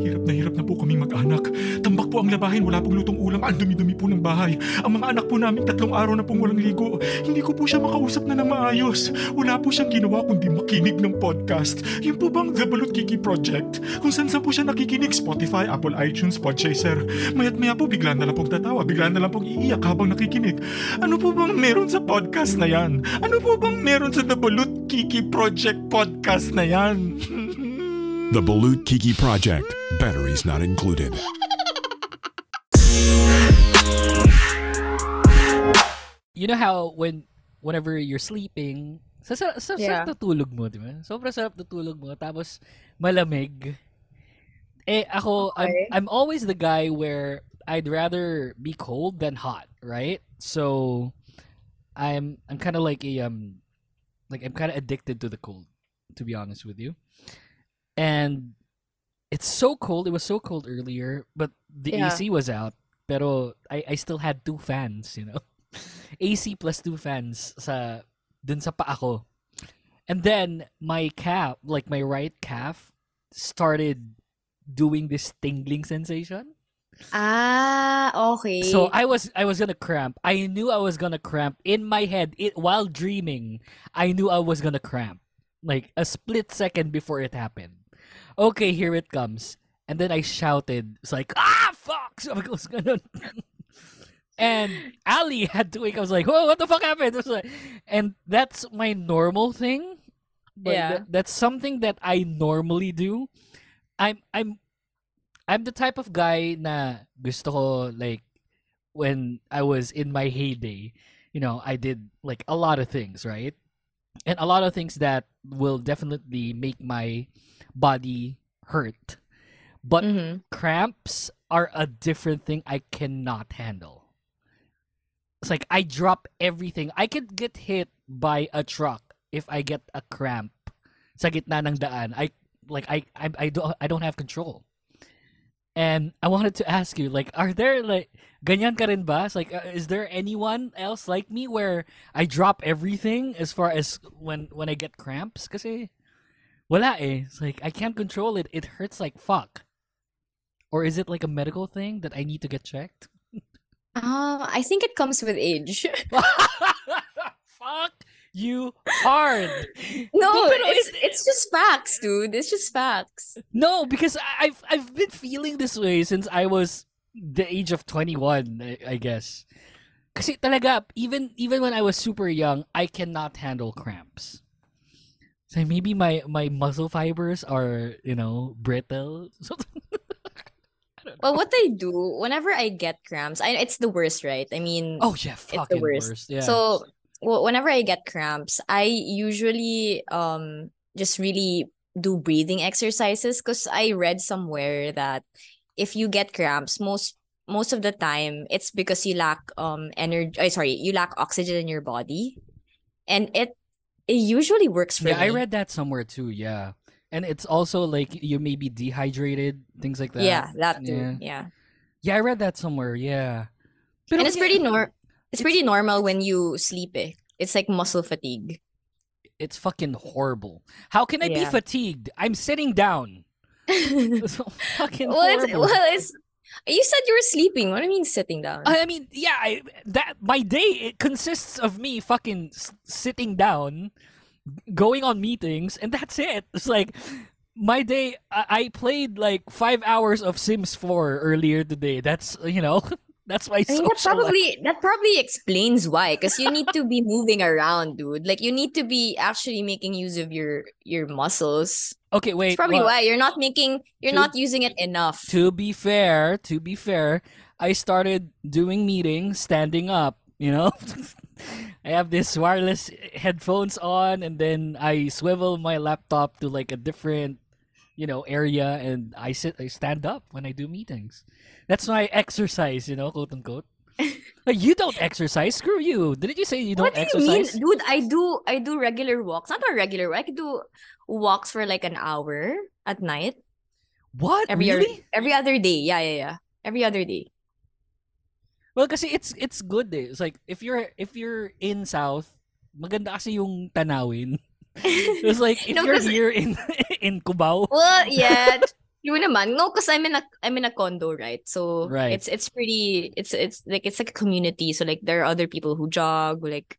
Hirap na hirap na po kaming mag-anak. Tambak po ang labahin, wala pong lutong ulam, ang dumi-dumi po ng bahay. Ang mga anak po namin tatlong araw na pong walang ligo. Hindi ko po siya makausap na ng maayos. Wala po siyang ginawa kundi makinig ng podcast. Yun po bang The Balut Kiki Project? Kung saan saan po siya nakikinig, Spotify, Apple iTunes, Podchaser. Mayat maya po bigla na lang pong tatawa, bigla na lang pong iiyak habang nakikinig. Ano po bang meron sa podcast na yan? Ano po bang meron sa The Balut Kiki Project podcast na yan? The Balut Kiki Project. Batteries not included. You know how when whenever you're sleeping, sa sa, sa Yeah. sarap natulog mo, di ba? Sobrang sarap natulog mo tapos malamig. Eh ako I'm I'm always the guy where I'd rather be cold than hot, right? So I'm I'm kind of like a um like I'm kind of addicted to the cold, to be honest with you. And it's so cold. It was so cold earlier, but the Yeah. AC was out. Pero I I still had two fans, you know. AC plus two fans sa dun sa paa ko. And then my calf, like my right calf started doing this tingling sensation. Ah, okay. So I was I was gonna cramp. I knew I was gonna cramp in my head. It while dreaming, I knew I was gonna cramp. Like a split second before it happened. Okay, here it comes. And then I shouted, it's like, ah fuck! Sabi ko, ganun. and Ali had to wake. Up. I was like, whoa, what the fuck happened? Was like, and that's my normal thing. But Yeah. that- that's something that I normally do. I'm I'm I'm the type of guy na gusto ko like when I was in my heyday, you know, I did like a lot of things, right? And a lot of things that will definitely make my body hurt. But Mhm. cramps are a different thing I cannot handle. It's like I drop everything. I could get hit by a truck if I get a cramp sa gitna ng daan. I like I I, I don't I don't have control. And I wanted to ask you like are there like ganyan ka rin ba? It's like uh, is there anyone else like me where I drop everything as far as when when I get cramps kasi wala eh. It's like I can't control it. It hurts like fuck. Or is it like a medical thing that I need to get checked? Um, I think it comes with age. fuck you hard. No, pero it's it- it's just facts, dude. It's just facts. No, because I've I've been feeling this way since I was the age of 21, I, I guess. Kasi talaga, even even when I was super young, I cannot handle cramps. So maybe my my muscle fibers are, you know, brittle. Well, what I do whenever I get cramps, I it's the worst, right? I mean, oh yeah, it's fucking the worst. worst. Yeah. So, well, whenever I get cramps, I usually um just really do breathing exercises because I read somewhere that if you get cramps, most most of the time it's because you lack um energy. Uh, sorry, you lack oxygen in your body, and it it usually works for yeah, I read that somewhere too. Yeah, and it's also like you may be dehydrated, things like that. yeah, that too. Yeah. Yeah, Yeah, I read that somewhere. Yeah, and it's pretty nor it's- it's pretty normal when you sleep. Eh. It's like muscle fatigue. It's fucking horrible. How can I be fatigued? I'm sitting down. It's so fucking well, it's, horrible. well, it's you said you were sleeping. What do you mean sitting down? I mean, yeah, I, that my day it consists of me fucking s- sitting down, going on meetings, and that's it. It's like my day. I, I played like five hours of Sims 4 earlier today. That's you know, that's why. I mean, that social life. probably that probably explains why. Because you need to be moving around, dude. Like you need to be actually making use of your your muscles. Okay, wait. Probably well, why you're not making you're to- not using it enough. To be fair, to be fair, I started doing meetings standing up, you know? I have this wireless headphones on and then I swivel my laptop to like a different, you know, area and I sit I stand up when I do meetings. That's my exercise, you know, quote unquote. You don't exercise, screw you. Didn't you say you don't what do you mean, dude? I do I do regular walks. Not a regular. Walk, I could do walks for like an hour at night What? every really? other, every other day. Yeah, yeah, yeah. Every other day. Well, kasi it's it's good eh. It's like if you're if you're in South, maganda kasi yung tanawin. It's like if No, you're here in in Cubao, Well, yeah. You naman. No, because I'm in a I'm in a condo, right? So Right. it's it's pretty it's it's like it's like a community. So like there are other people who jog, like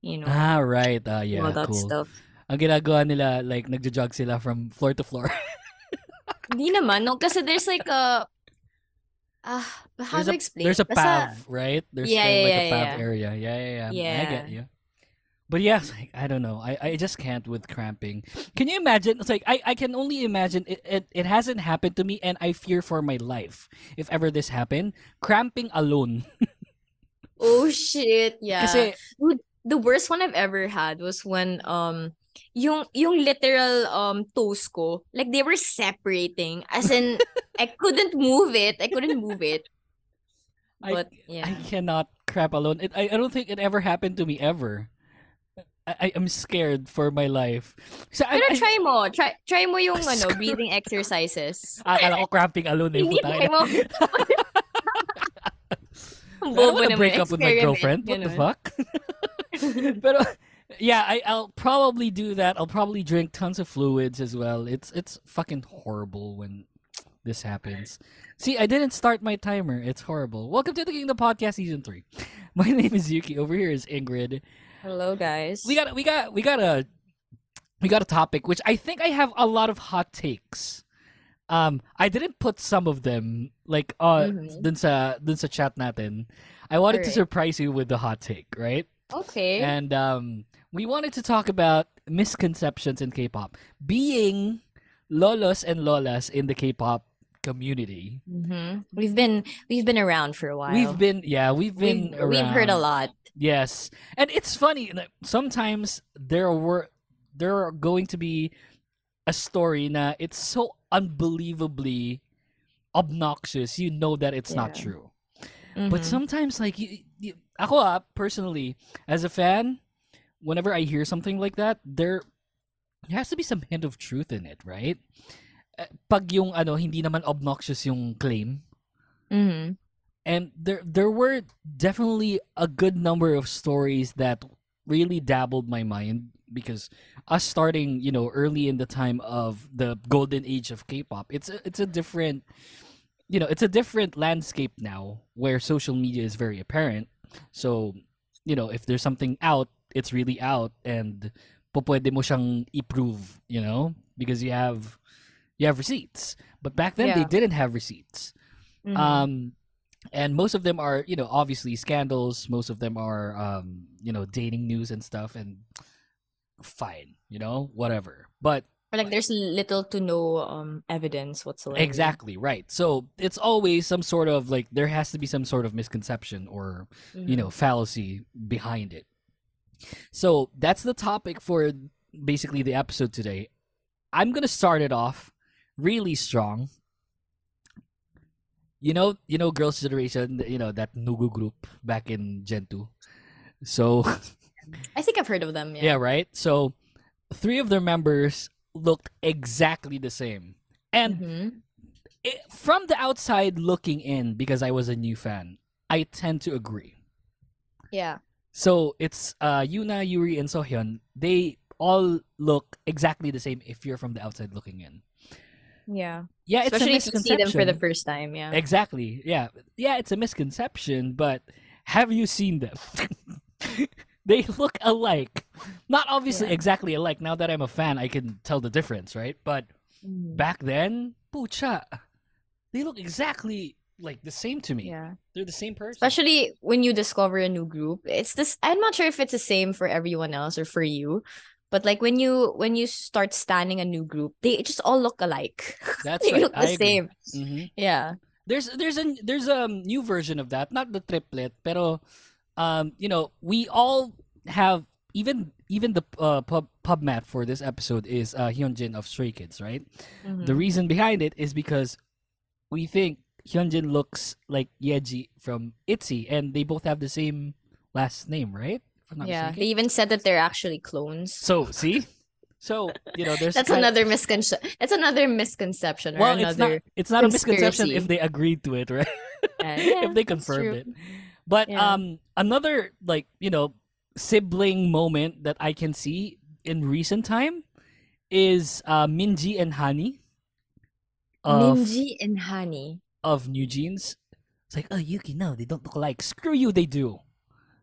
you know, Ah, right. Ah, yeah, all that cool. stuff. Ang ginagawa nila, like, nagja-jog sila from floor to floor. Hindi naman, no, kasi there's like a ah, how there's to a, explain? There's a Basta- pav, right? There's Yeah, kind of like yeah, a pav yeah, yeah. area. Yeah, yeah, yeah. I get you. But yeah, like, I don't know. I, I just can't with cramping. Can you imagine? It's like I, I can only imagine it, it it hasn't happened to me and I fear for my life if ever this happened. Cramping alone. Oh shit, yeah. Kasi the worst one I've ever had was when um yung yung literal um toes ko, like they were separating. As in I couldn't move it. I couldn't move it. I- But yeah. I cannot crap alone. It, I, I don't think it ever happened to me ever. I, I am scared for my life. So Pero I, try mo, try try mo yung ano, breathing exercises. akala ko cramping alone eh. Hindi try mo. I don't Bobo want to break up with my girlfriend. What the fuck? Pero yeah, I, I'll probably do that. I'll probably drink tons of fluids as well. It's it's fucking horrible when this happens. See, I didn't start my timer. It's horrible. Welcome to the Kingdom Podcast Season Three. My name is Yuki. Over here is Ingrid. Hello guys. We got we got we got a we got a topic which I think I have a lot of hot takes. Um, I didn't put some of them like uh Mhm. dun sa dun sa chat natin. I wanted to surprise you with the hot take, right? Okay. And um, we wanted to talk about misconceptions in K-pop, being lolos and lolas in the K-pop community. Mhm. We've been we've been around for a while. We've been, yeah, we've been we've, we've heard a lot. Yes, and it's funny. Sometimes there were there are going to be a story na it's so unbelievably obnoxious. You know that it's not true. But Mhm. sometimes, like, you, you, ako ah, personally, as a fan, whenever I hear something like that, there, there has to be some hint of truth in it, right? Pag yung ano, hindi naman obnoxious yung claim. Mhm. And there there were definitely a good number of stories that really dabbled my mind because us starting, you know, early in the time of the golden age of K-pop, it's a, it's a different you know, it's a different landscape now where social media is very apparent. So, you know, if there's something out, it's really out and po pwede mo siyang i-prove, you know, because you have you have receipts. But back then they didn't have receipts. Mhm. Um, and most of them are, you know, obviously scandals. Most of them are, um, you know, dating news and stuff. And fine, you know, whatever. But Or like there's little to no um evidence whatsoever. exactly right. So it's always some sort of like there has to be some sort of misconception or you know fallacy behind it. So that's the topic for basically the episode today. I'm gonna start it off really strong. You know, you know, Girls' Generation, you know that Nugu group back in Gen 2. So I think I've heard of them. yeah, Yeah. right. So three of their members looked exactly the same, and Mhm. it, from the outside looking in, because I was a new fan, I tend to agree. Yeah. So it's uh Yoona, Yuri, and Seohyun. They all look exactly the same if you're from the outside looking in. Yeah. Yeah, it's Especially a if you see them for the first time. Yeah. Exactly. Yeah. Yeah, it's a misconception, but have you seen them? they look alike. Not obviously Yeah. exactly alike. Now that I'm a fan, I can tell the difference, right? But Mhm. back then, pucha, they look exactly like the same to me. Yeah. They're the same person. Especially when you discover a new group. It's this I'm not sure if it's the same for everyone else or for you. But like when you when you start standing a new group, they just all look alike. That's they right. look the I agree. same. hmm Yeah. There's there's a there's a new version of that, not the triplet, pero um you know we all have even even the uh, pub pub mat for this episode is uh, Hyunjin of Stray Kids, right? The Mhm. reason behind it is because we think Hyunjin looks like Yeji from ITZY, and they both have the same last name, right? If I'm not yeah. They even said that they're actually clones. So see, so you know, there's That's another misconception. That's another misconception Well, it's not it's not a misconception if they agreed to it, right? Yeah, yeah, if they confirmed it. But Yeah. um another like, you know, sibling moment that I can see in recent time is uh Minji and Hani. of Minji and Hani. of New Jeans. It's like, oh Yuki, no, they don't look alike. Screw you, they do.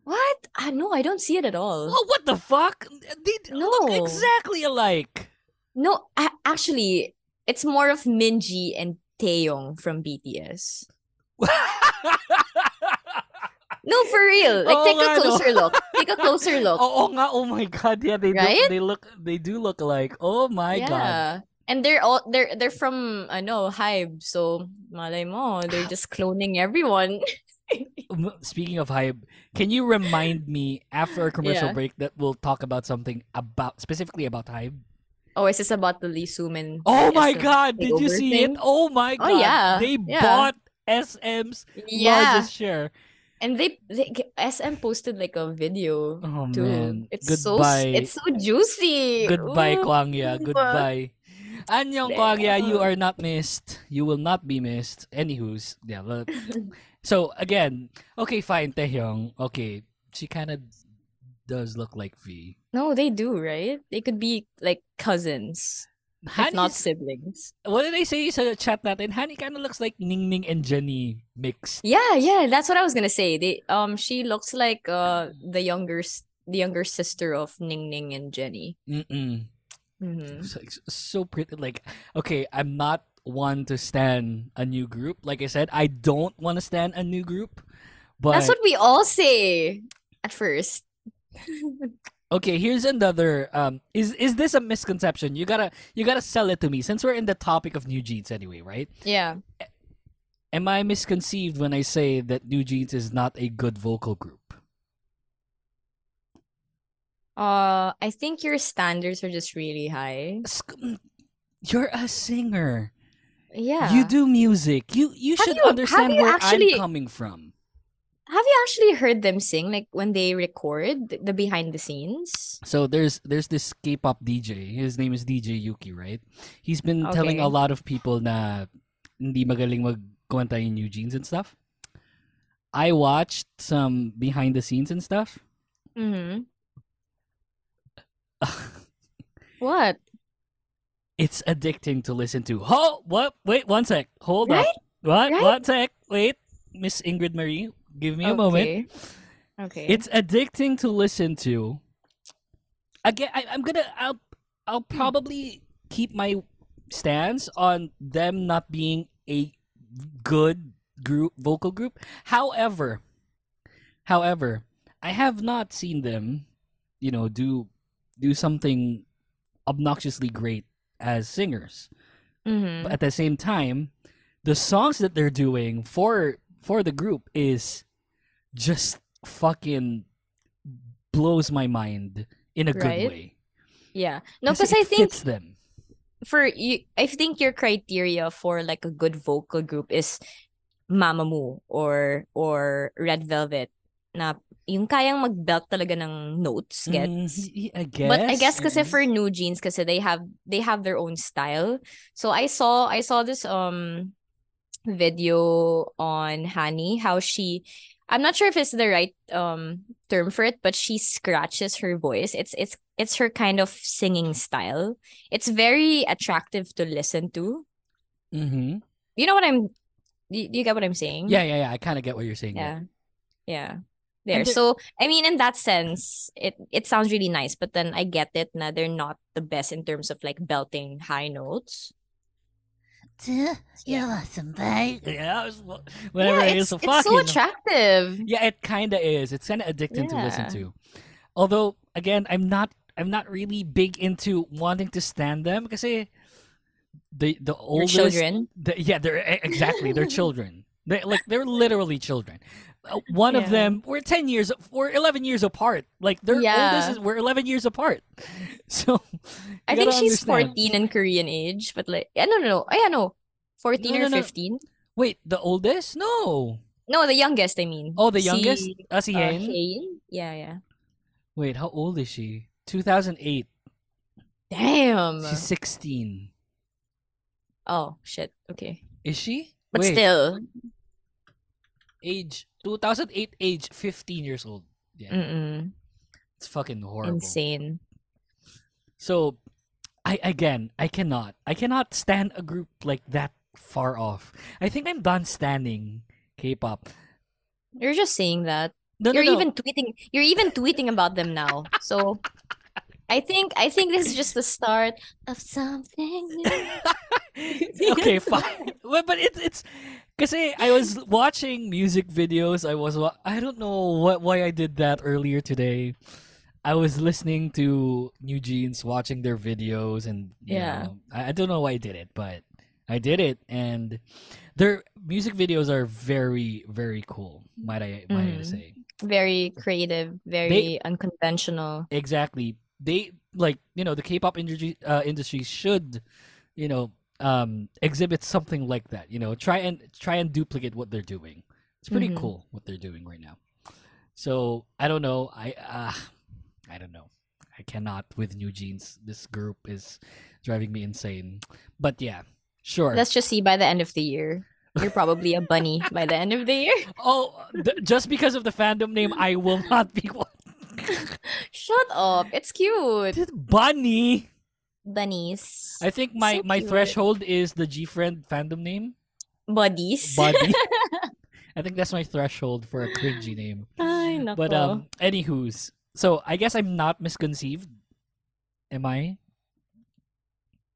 What? Ah, no, I don't see it at all. Oh, what the fuck? They d- look No. exactly alike. No, a- actually, it's more of Minji and Taehyung from BTS. No, for real. Like, Oo take a no? closer look. Take a closer look. Oo nga, oh my god, yeah, they Right? look, they look, they do look alike. Oh my god. yeah. And they're all they're they're from ano Hybe, so malay mo, they're just cloning everyone. Speaking of Hybe, can you remind me after a commercial Yeah. break that we'll talk about something about specifically about Hybe? Oh, is this about the Lee Soo-man? Oh my SM god, did you see thing? it? Oh my oh, god. Oh, yeah, They yeah. bought SM's Yeah, largest share. and they, they SM posted like a video Oh too. man. It's so Goodbye. s- it's so juicy. Goodbye, Ooh. Kwangya. Goodbye. Annyeong, Kwangya. You are not missed. You will not be missed. Anywho's, yeah. But, so, again, okay, fine, Taehyung. Okay, she kind of does look like V. No, they do, right? They could be like cousins, if not siblings. what did I say sa chat that natin? Honey kind of looks like Ning Ning and Jennie mixed. Yeah, yeah, that's what I was gonna say. They um she looks like uh the younger the younger sister of Ning Ning and Jennie. Mm-mm. hmm So, so pretty. Like, okay, I'm not one to stand a new group. Like I said, I don't want to stand a new group. But That's what we all say at first. Okay, here's another. Um, is is this a misconception? You gotta you gotta sell it to me since we're in the topic of New Jeans anyway, right? yeah. Am I misconceived when I say that New Jeans is not a good vocal group? Uh, I think your standards are just really high. You're a singer. Yeah. You do music. You you Have should you- understand you where actually- I'm coming from. Have you actually heard them sing like when they record the behind the scenes? So there's there's this K-pop DJ. His name is DJ Yuki, right? He's been telling a lot of people na hindi magaling magkwanta yung New Jeans and stuff. I watched some behind the scenes and stuff. Mm-hmm. What? It's addicting to listen to. Oh, what? Wait, one sec. Hold up. Right? What? Right? One sec. Wait, Miss Ingrid Marie, give me a moment. Okay. Okay. It's addicting to listen to. Again, I, I'm gonna. I'll. I'll Hmm. probably keep my stance on them not being a good group vocal group. However, however, I have not seen them, you know, do do something obnoxiously great as singers. mm-hmm. But at the same time, the songs that they're doing for for the group is just fucking blows my mind in a good way. Yeah. No, because I think fits them. for you, I think your criteria for like a good vocal group is Mamamoo or or Red Velvet na yung kayang mag-belt talaga ng notes, gets? Mm, I guess. But I guess kasi for new jeans kasi they have they have their own style. So I saw I saw this um video on Hani how she I'm not sure if it's the right um term for it, but she scratches her voice. It's it's it's her kind of singing style. It's very attractive to listen to. Mhm. You know what I'm you, you get what I'm saying? Yeah, yeah, yeah. I kind of get what you're saying. Yeah. Yeah. Yeah. There. there- So I mean in that sense, it it sounds really nice, but then I get it na they're not the best in terms of like belting high notes. Yeah. Yeah. Yeah. I was- Whenever yeah, it is it's, so it's so fucking attractive. Yeah, it kind of is. It's kind of addicting to listen to. Although, again, I'm not. I'm not really big into wanting to stand them because eh, the the Your children. The, yeah, they're exactly. They're children. They like they're literally children. One of them, we're ten years, we're eleven years apart. Like oldest Yeah. is, we're eleven years apart. So, I think she's understand. 14 in Korean age, but like yeah, no no no. I know. 14 No, or no, no. 15? Wait, the oldest? No. No, the youngest, I mean. Oh, the youngest. Si, Uh, si uh? Yeah, yeah. Wait, how old is she? Two thousand eight. Damn. She's sixteen. Oh, shit. Okay. Is she? But Wait. still. age 2008 age 15 years old yeah Mm-mm. it's fucking horrible Insane. so i again i cannot i cannot stand a group like that far off. I think I'm done standing K-pop. You're just saying that. No, you're no, no. even tweeting you're even tweeting about them now. So I think I think this is just the start of something new. okay, fine. Well, but it's it's because I was watching music videos. I was I don't know what why I did that earlier today. I was listening to New Jeans, watching their videos, and you Yeah. know, I, I don't know why I did it, but I did it, and their music videos are very very cool. Might I might I say? Very creative, very unconventional. exactly they like you know the k-pop industry uh, industry should you know um exhibit something like that you know try and try and duplicate what they're doing it's pretty Mhm. cool what they're doing right now so i don't know i uh i don't know i cannot with new jeans this group is driving me insane but yeah sure Let's just see by the end of the year. You're probably a bunny by the end of the year. oh th- just because of the fandom name i will not be one Shut up. It's cute. bunny Bunnies. I think my So my cute. threshold is the G friend fandom name. Buddies. Buddy. I think that's my threshold for a cringy name. Ay, But um anywho's. So I guess I'm not misconceived. Am I?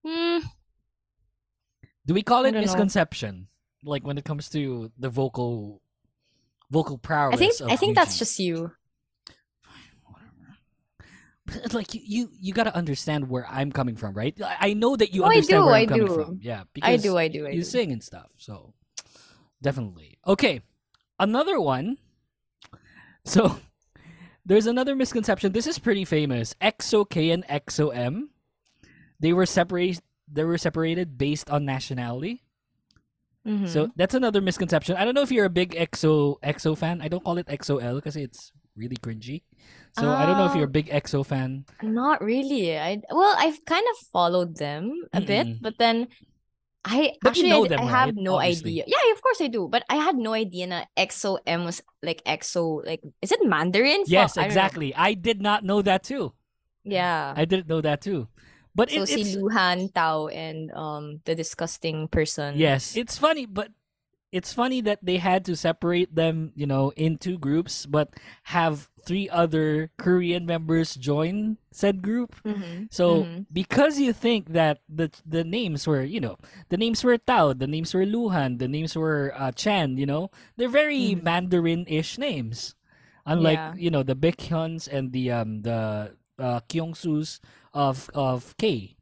Hmm, Do we call it don't know. misconception? Like when it comes to the vocal vocal prowess I think I think that's just you. Like you, you, you gotta understand where I'm coming from, right? I I know that you Oh, I understand do, where I'm I coming do. from. Yeah, because I do, I do, I you do. sing and stuff. So definitely. Okay. Another one. So there's another misconception. This is pretty famous. EXO K and EXO M. They were separated they were separated based on nationality. Mhm. So that's another misconception. I don't know if you're a big EXO EXO fan. I don't call it EXO-L because it's really cringy. So I don't know if you're a Ah. big EXO fan. Not really. I well, I've kind of followed them a Mm-mm. bit, but then I But you actually know I, them, I have right? no Obviously. idea. Yeah, of course I do. But I had no idea na EXO M was like EXO like is it Mandarin? Yes, Fuck, I exactly. I did not know that too. Yeah. I didn't know that too. But so it, si Luhan, Tao, and um the disgusting person. Yes, it's funny, but it's funny that they had to separate them, you know, in two groups, but have three other Korean members join said group. Mhm, So mhm. because you think that the the names were, you know, the names were Tao, the names were Luhan, the names were uh, Chen, you know, they're very Mhm. Mandarin-ish names, unlike Yeah. you know the Baekhyuns and the um the uh, Kyungsoo's of of K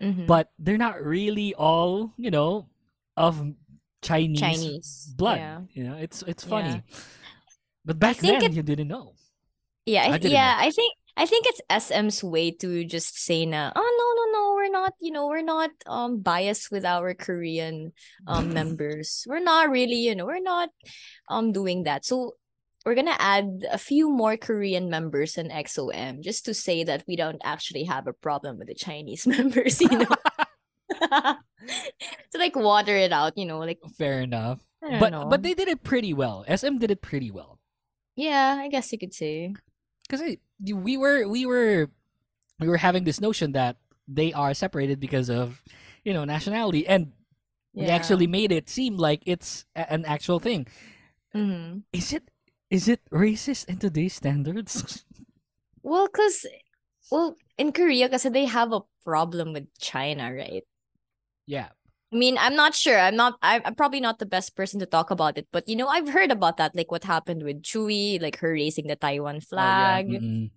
Mhm. but they're not really all you know of Chinese, Chinese blood. Yeah. You know, it's it's Yeah. funny. But back then it- you didn't know. Yeah, I I, yeah, know. I think I think it's SM's way to just say na, oh no no no, we're not, you know, we're not um biased with our Korean um members. We're not really, you know, we're not um doing that. So we're gonna add a few more Korean members in EXO M just to say that we don't actually have a problem with the Chinese members, you know. to like water it out, you know, like Fair enough. But know. but they did it pretty well. SM did it pretty well. yeah, I guess you could say. Because we were we were we were having this notion that they are separated because of you know nationality, and we Yeah. actually made it seem like it's an actual thing. Mhm. Is it is it racist in today's standards? Well, cause well, in Korea, kasi they have a problem with China, right? Yeah. I mean, I'm not sure. I'm not. I'm, probably not the best person to talk about it, but you know, I've heard about that, like what happened with Tzuyu, like her raising the Taiwan Oh, yeah. flag,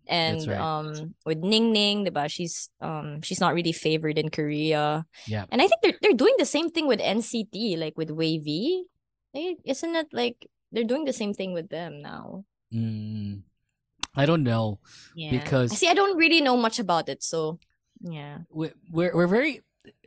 and right. um, with Ning Ning, diba? She's um, she's not really favored in Korea, Yeah. and I think they're they're doing the same thing with NCT, like with WayV. Isn't it like they're doing the same thing with them now? Mm, I don't know. Yeah. Because- see, I don't really know much about it, so yeah. We- We're we're very.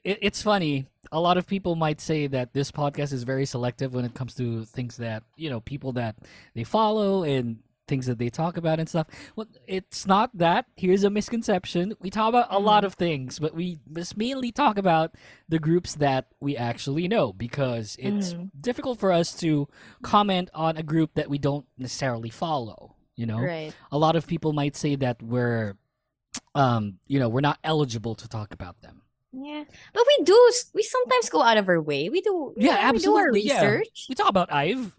It, it's funny. A lot of people might say that this podcast is very selective when it comes to things that you know people that they follow and things that they talk about and stuff. Well, it's not that. Here's a misconception. We talk about a lot of things, but we mainly talk about the groups that we actually know because it's Mhm. difficult for us to comment on a group that we don't necessarily follow. You know, Right. a lot of people might say that we're um you know we're not eligible to talk about them Yeah, but we do. We sometimes go out of our way. We do. Yeah, we do our absolutely, yeah. We talk about Ive.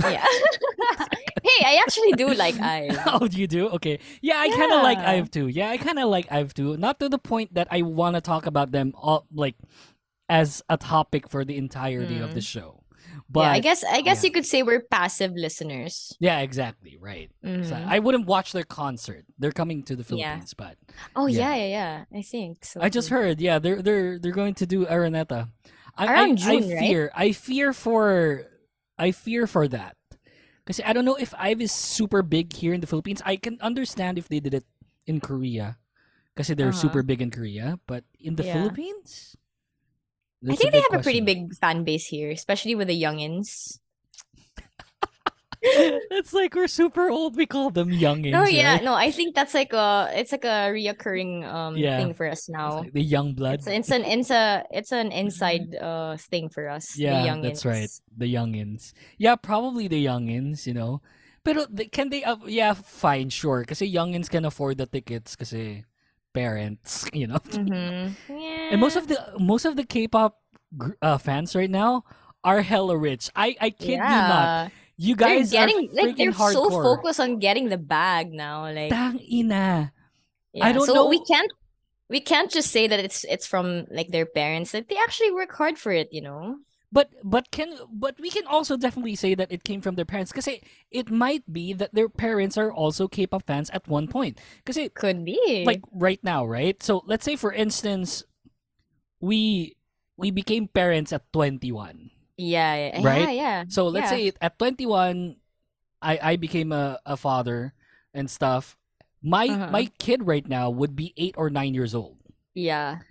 Yeah. hey, I actually do like I. Oh, do you do? Okay. Yeah, I kind of like Yeah. Ive too. Yeah, I kind of like Ive too. Not to the point that I want to talk about them all like as a topic for the entirety of the mm. show. But yeah, I guess I guess yeah. you could say we're passive listeners. Yeah, exactly. Right. So Mhm. I wouldn't watch their concert. They're coming to the Yeah. Philippines, but oh yeah. yeah. yeah, yeah, I think so. I just heard, yeah, they're they're they're going to do Araneta. I, Around I, June, I right? fear, I fear for, I fear for that, because I don't know if Ive is super big here in the Philippines. I can understand if they did it in Korea, because they're Uh-huh. super big in Korea, but in the Yeah. Philippines, I think they have a pretty big fan base here, especially with the youngins. it's like we're super old. We call them youngins. No, yeah, right? no, I think that's like a it's like a reoccurring um Yeah. thing for us now. like the young blood. It's, it's an it's a it's an inside uh thing for us. the Yeah, that's right. The youngins. Yeah, probably the youngins, you know. Pero they, can they uh, yeah, fine, sure. Kasi youngins can afford the tickets kasi parents, you know. Mhm. Yeah. And most of the most of the K-pop uh, fans right now are hella rich. I I kid you not. yeah. You They're getting like they're so focused on getting the bag now. Like Tang ina. yeah. I don't so we can't we can't just say that it's it's from like their parents. Like they actually work hard for it, you know. But but can but we can also definitely say that it came from their parents because it, it might be that their parents are also K-pop fans at one point. Because it Could be. like right now, right? So let's say for instance, we we became parents at 21. yeah, yeah, right? yeah, yeah. So let's yeah. say at 21 I I became a, a father and stuff. My Uh-huh. my kid right now would be 8 or 9 years old. yeah.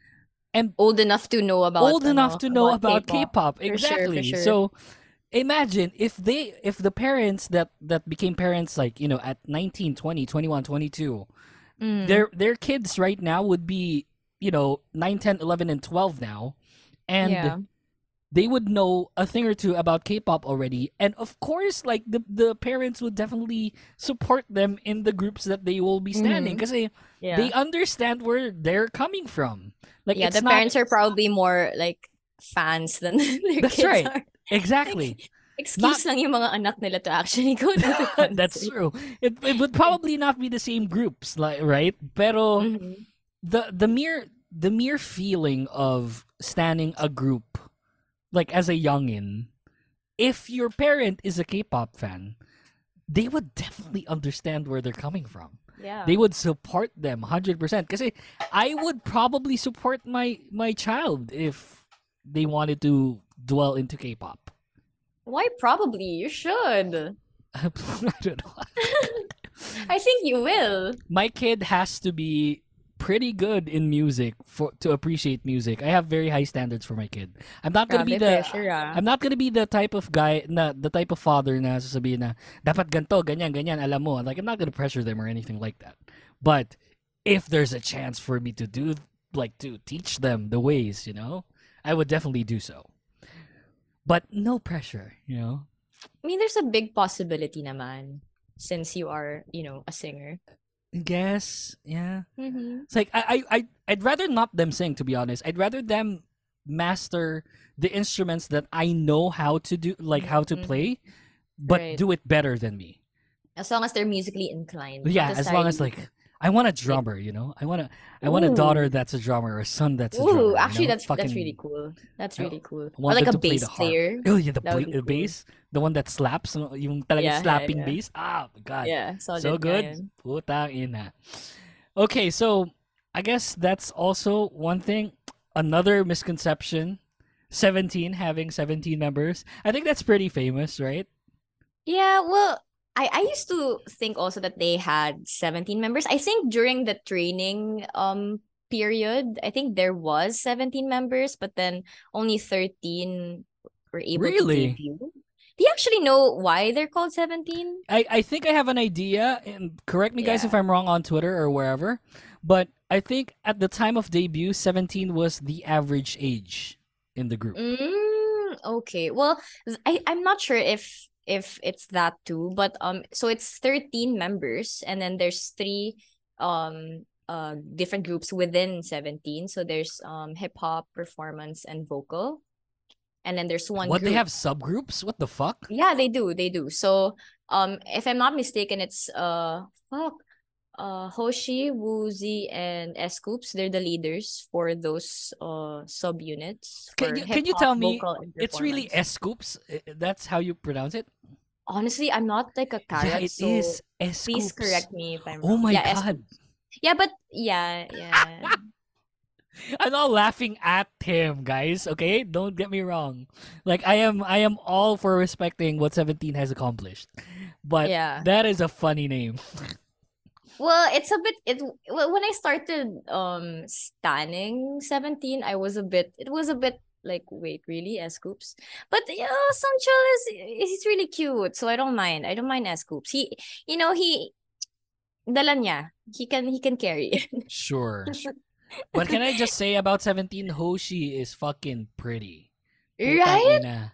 And Old enough to know about old enough to know about K-pop. For sure, for Exactly. sure. So imagine if they if the parents that that became parents like, you know, at 19, 20, 21, 22, Mm. their their kids right now would be, you know, 9, 10, 11 and 12 now. And yeah. They would know a thing or two about K-pop already, and of course, like the the parents would definitely support them in the groups that they will be standing Mhm. because they yeah. they understand where they're coming from. Like yeah, the not parents are probably more like fans than their That's kids right. are. exactly. Excuse lang yung mga anak nila to actually go to That's true. It, it would probably not be the same groups, like right? Pero Mhm. the the mere the mere feeling of standing a group like as a youngin if your parent is a k-pop fan they would definitely understand where they're coming from Yeah. they would support them 100% because i would probably support my my child if they wanted to dwell into k-pop Why probably? You should. i don't know I think you will. my kid has to be pretty good in music for to appreciate music. I have very high standards for my kid. I'm not gonna be the pressure, ah. I'm not gonna be the type of guy na the type of father na sasabihin na dapat ganto, ganyan, ganyan, alam mo. Like I'm not gonna pressure them or anything like that. But if there's a chance for me to do like to teach them the ways, you know, I would definitely do so. But no pressure, you know. I mean, there's a big possibility naman since you are, you know, a singer. I guess, yeah. Mm-hmm. It's like I, I, I I'd rather not them sing to be honest. I'd rather them master the instruments that I know how to do, like how to Mhm. play, but Right. do it better than me. As long as they're musically inclined. Yeah, as long as like I want a drummer, you know. I want a I want a daughter that's a drummer or a son that's a drummer. Ooh, you actually, know? that's that's really cool. That's really cool. Or like a bass player. Oh yeah, the, That would pla- be the bass, the one that slaps, yung talagang Yeah, yeah, slapping yeah. bass. Ah, my god. Yeah, so good. Putang ina. Okay, so I guess that's also one thing. Another misconception. 17 having 17 members. I think that's pretty famous, right? Yeah, well, I I used to think also that they had 17 members. I think during the training um period, I think there was 17 members, but then only 13 were able Really? to debut. Do you actually know why they're called 17? I, I think I have an idea, and correct me guys if I'm wrong on Twitter or wherever, but I think at the time of debut, 17 was the average age in the group. Mm, okay. Well, I I'm not sure if if it's that too, but um so it's 13 members and then there's three um uh different groups within 17. So there's um hip hop, performance, and vocal. And then there's one what they have subgroups? What the fuck? Yeah, they do. They do. So, um, if I'm not mistaken, it's uh, fuck, uh, Hoshi, Woozi, and S.Coups. They're the leaders for those uh subunits. Can you- can you tell me It's really. S.Coups. That's how you pronounce it. Honestly, I'm not like a Carat, yeah, it so is please correct me if I'm wrong. Oh wrong. my yeah, god! yeah, but yeah, yeah. I'm not laughing at him, guys. Okay, don't get me wrong. Like I am, I am all for respecting what Seventeen has accomplished, but Yeah. that is a funny name. Well, it's a bit it when I started um stanning 17, I was a bit it was a bit like wait, really S.Coups? But yeah, Seungcheol is he's really cute, so I don't mind. I don't mind S.Coups. He you know, he dala niya. He can he can carry. Sure. what can I just say about Seventeen? Hoshi is fucking pretty. Right?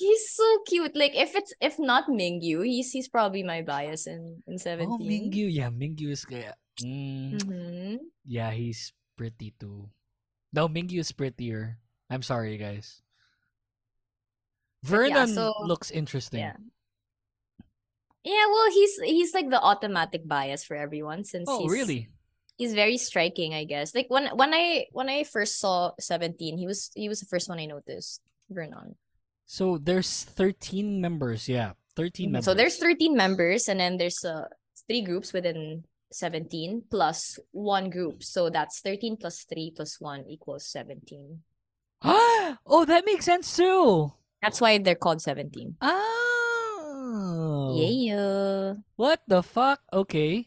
He's so cute. Like if it's if not Mingyu, he's he's probably my bias in in 17. Oh, Mingyu. Yeah, Mingyu is kaya. Mm, Mhm. Yeah, he's pretty too. No, Mingyu is prettier. I'm sorry, guys. But yeah, Vernon so- looks interesting. yeah. Yeah, well, he's he's like the automatic bias for everyone since Oh, he's really? he's very striking, I guess. Like when when I when I first saw 17, he was he was the first one I noticed. Vernon. So there's 13 members. Yeah, 13 Mhm. members. So there's 13 members and then there's uh three groups within 17 plus one group. So that's 13 plus 3 plus 1 equals 17. oh, that makes sense too. That's why they're called 17. Oh. Yeah. What the fuck? Okay.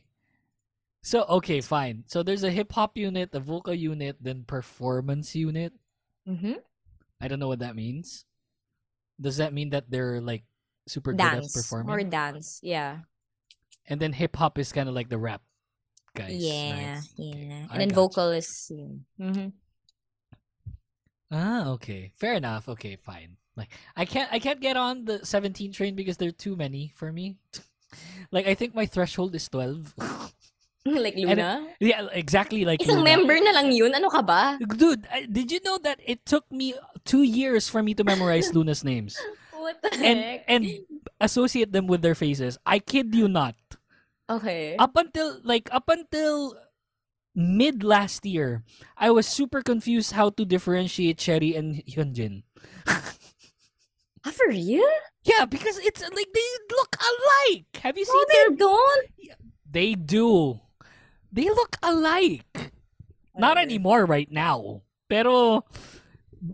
So okay, fine. So there's a hip hop unit, a vocal unit, then performance unit. Mm-hmm. I don't know what that means. Does that mean that they're like super good at performing? or dance. Yeah. And then hip hop is kind of like the rap guys. yeah. right? Yeah. I And then gotcha. vocal is mm-hmm. Ah, okay. Fair enough. Okay, fine. Like I can't I can't get on the 17 train because there are too many for me. like I think my threshold is 12. like LOONA. yeah, exactly like Isang LOONA. member na lang yun. Ano ka ba? Dude, I- did you know that it took me 2 years for me to memorize LOONA's names What the and heck? and associate them with their faces? I kid you not. okay. Up until like up until mid last year, I was super confused how to differentiate Choerry and Hyunjin. Ah, for real? Yeah, because it's like they look alike. Have you No, seen they their don't. They do. They look alike. Not anymore right now. Pero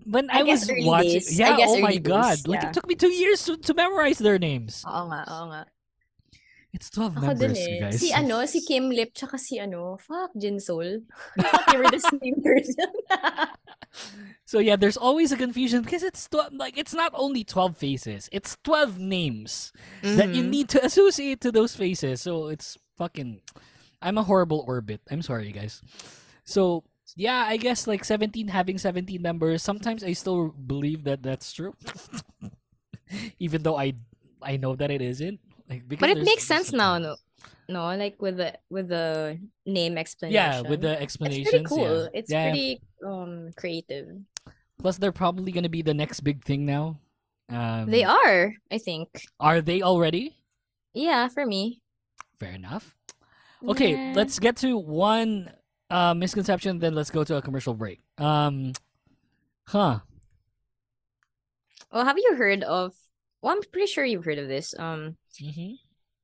when I, I was watching, days. I yeah, guess oh my early god, days, like it took me two years to, to memorize their names. Oo nga, oo nga. It's twelve Ako members, eh. guys. Si ano, si Kim Lip, tsaka si ano, fuck, Jin thought they were the same person. so yeah, there's always a confusion because it's tw- like it's not only twelve faces; it's twelve names that you Mhm. need to associate to those faces. So it's fucking. I'm a horrible orbit. I'm sorry, guys. So yeah, I guess like 17 having 17 members. Sometimes I still believe that that's true, even though I I know that it isn't. Like because But it makes sense now, no? No, like with the with the name explanation. Yeah, with the explanation. It's pretty cool. Yeah. It's yeah. pretty um creative. Plus, they're probably gonna be the next big thing now. Um, They are, I think. Are they already? Yeah, for me. Fair enough. Okay, Yeah. let's get to one uh, misconception, then let's go to a commercial break. Um, huh? Well, have you heard of? Well, I'm pretty sure you've heard of this. Um, Mm-hmm.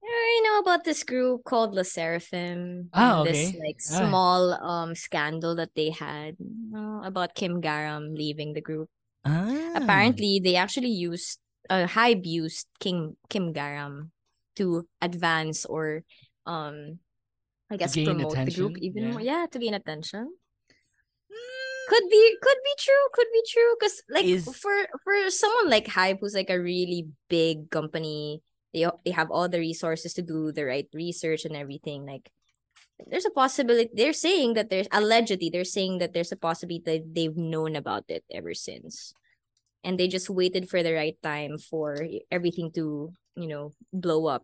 you know about this group called LE SSERAFIM. Ah, and This okay. like Ah. small um scandal that they had uh, about Kim Garam leaving the group. Ah. Apparently, they actually used uh, Hybe used Kim Kim Garam to advance or um I guess promote the group even yeah. more. Yeah, to gain attention. Mm, Could be could be true, could be true. Cause like Is- for for someone like Hybe who's like a really big company, they they have all the resources to do the right research and everything. Like there's a possibility they're saying that there's allegedly they're saying that there's a possibility that they've known about it ever since. And they just waited for the right time for everything to, you know, blow up,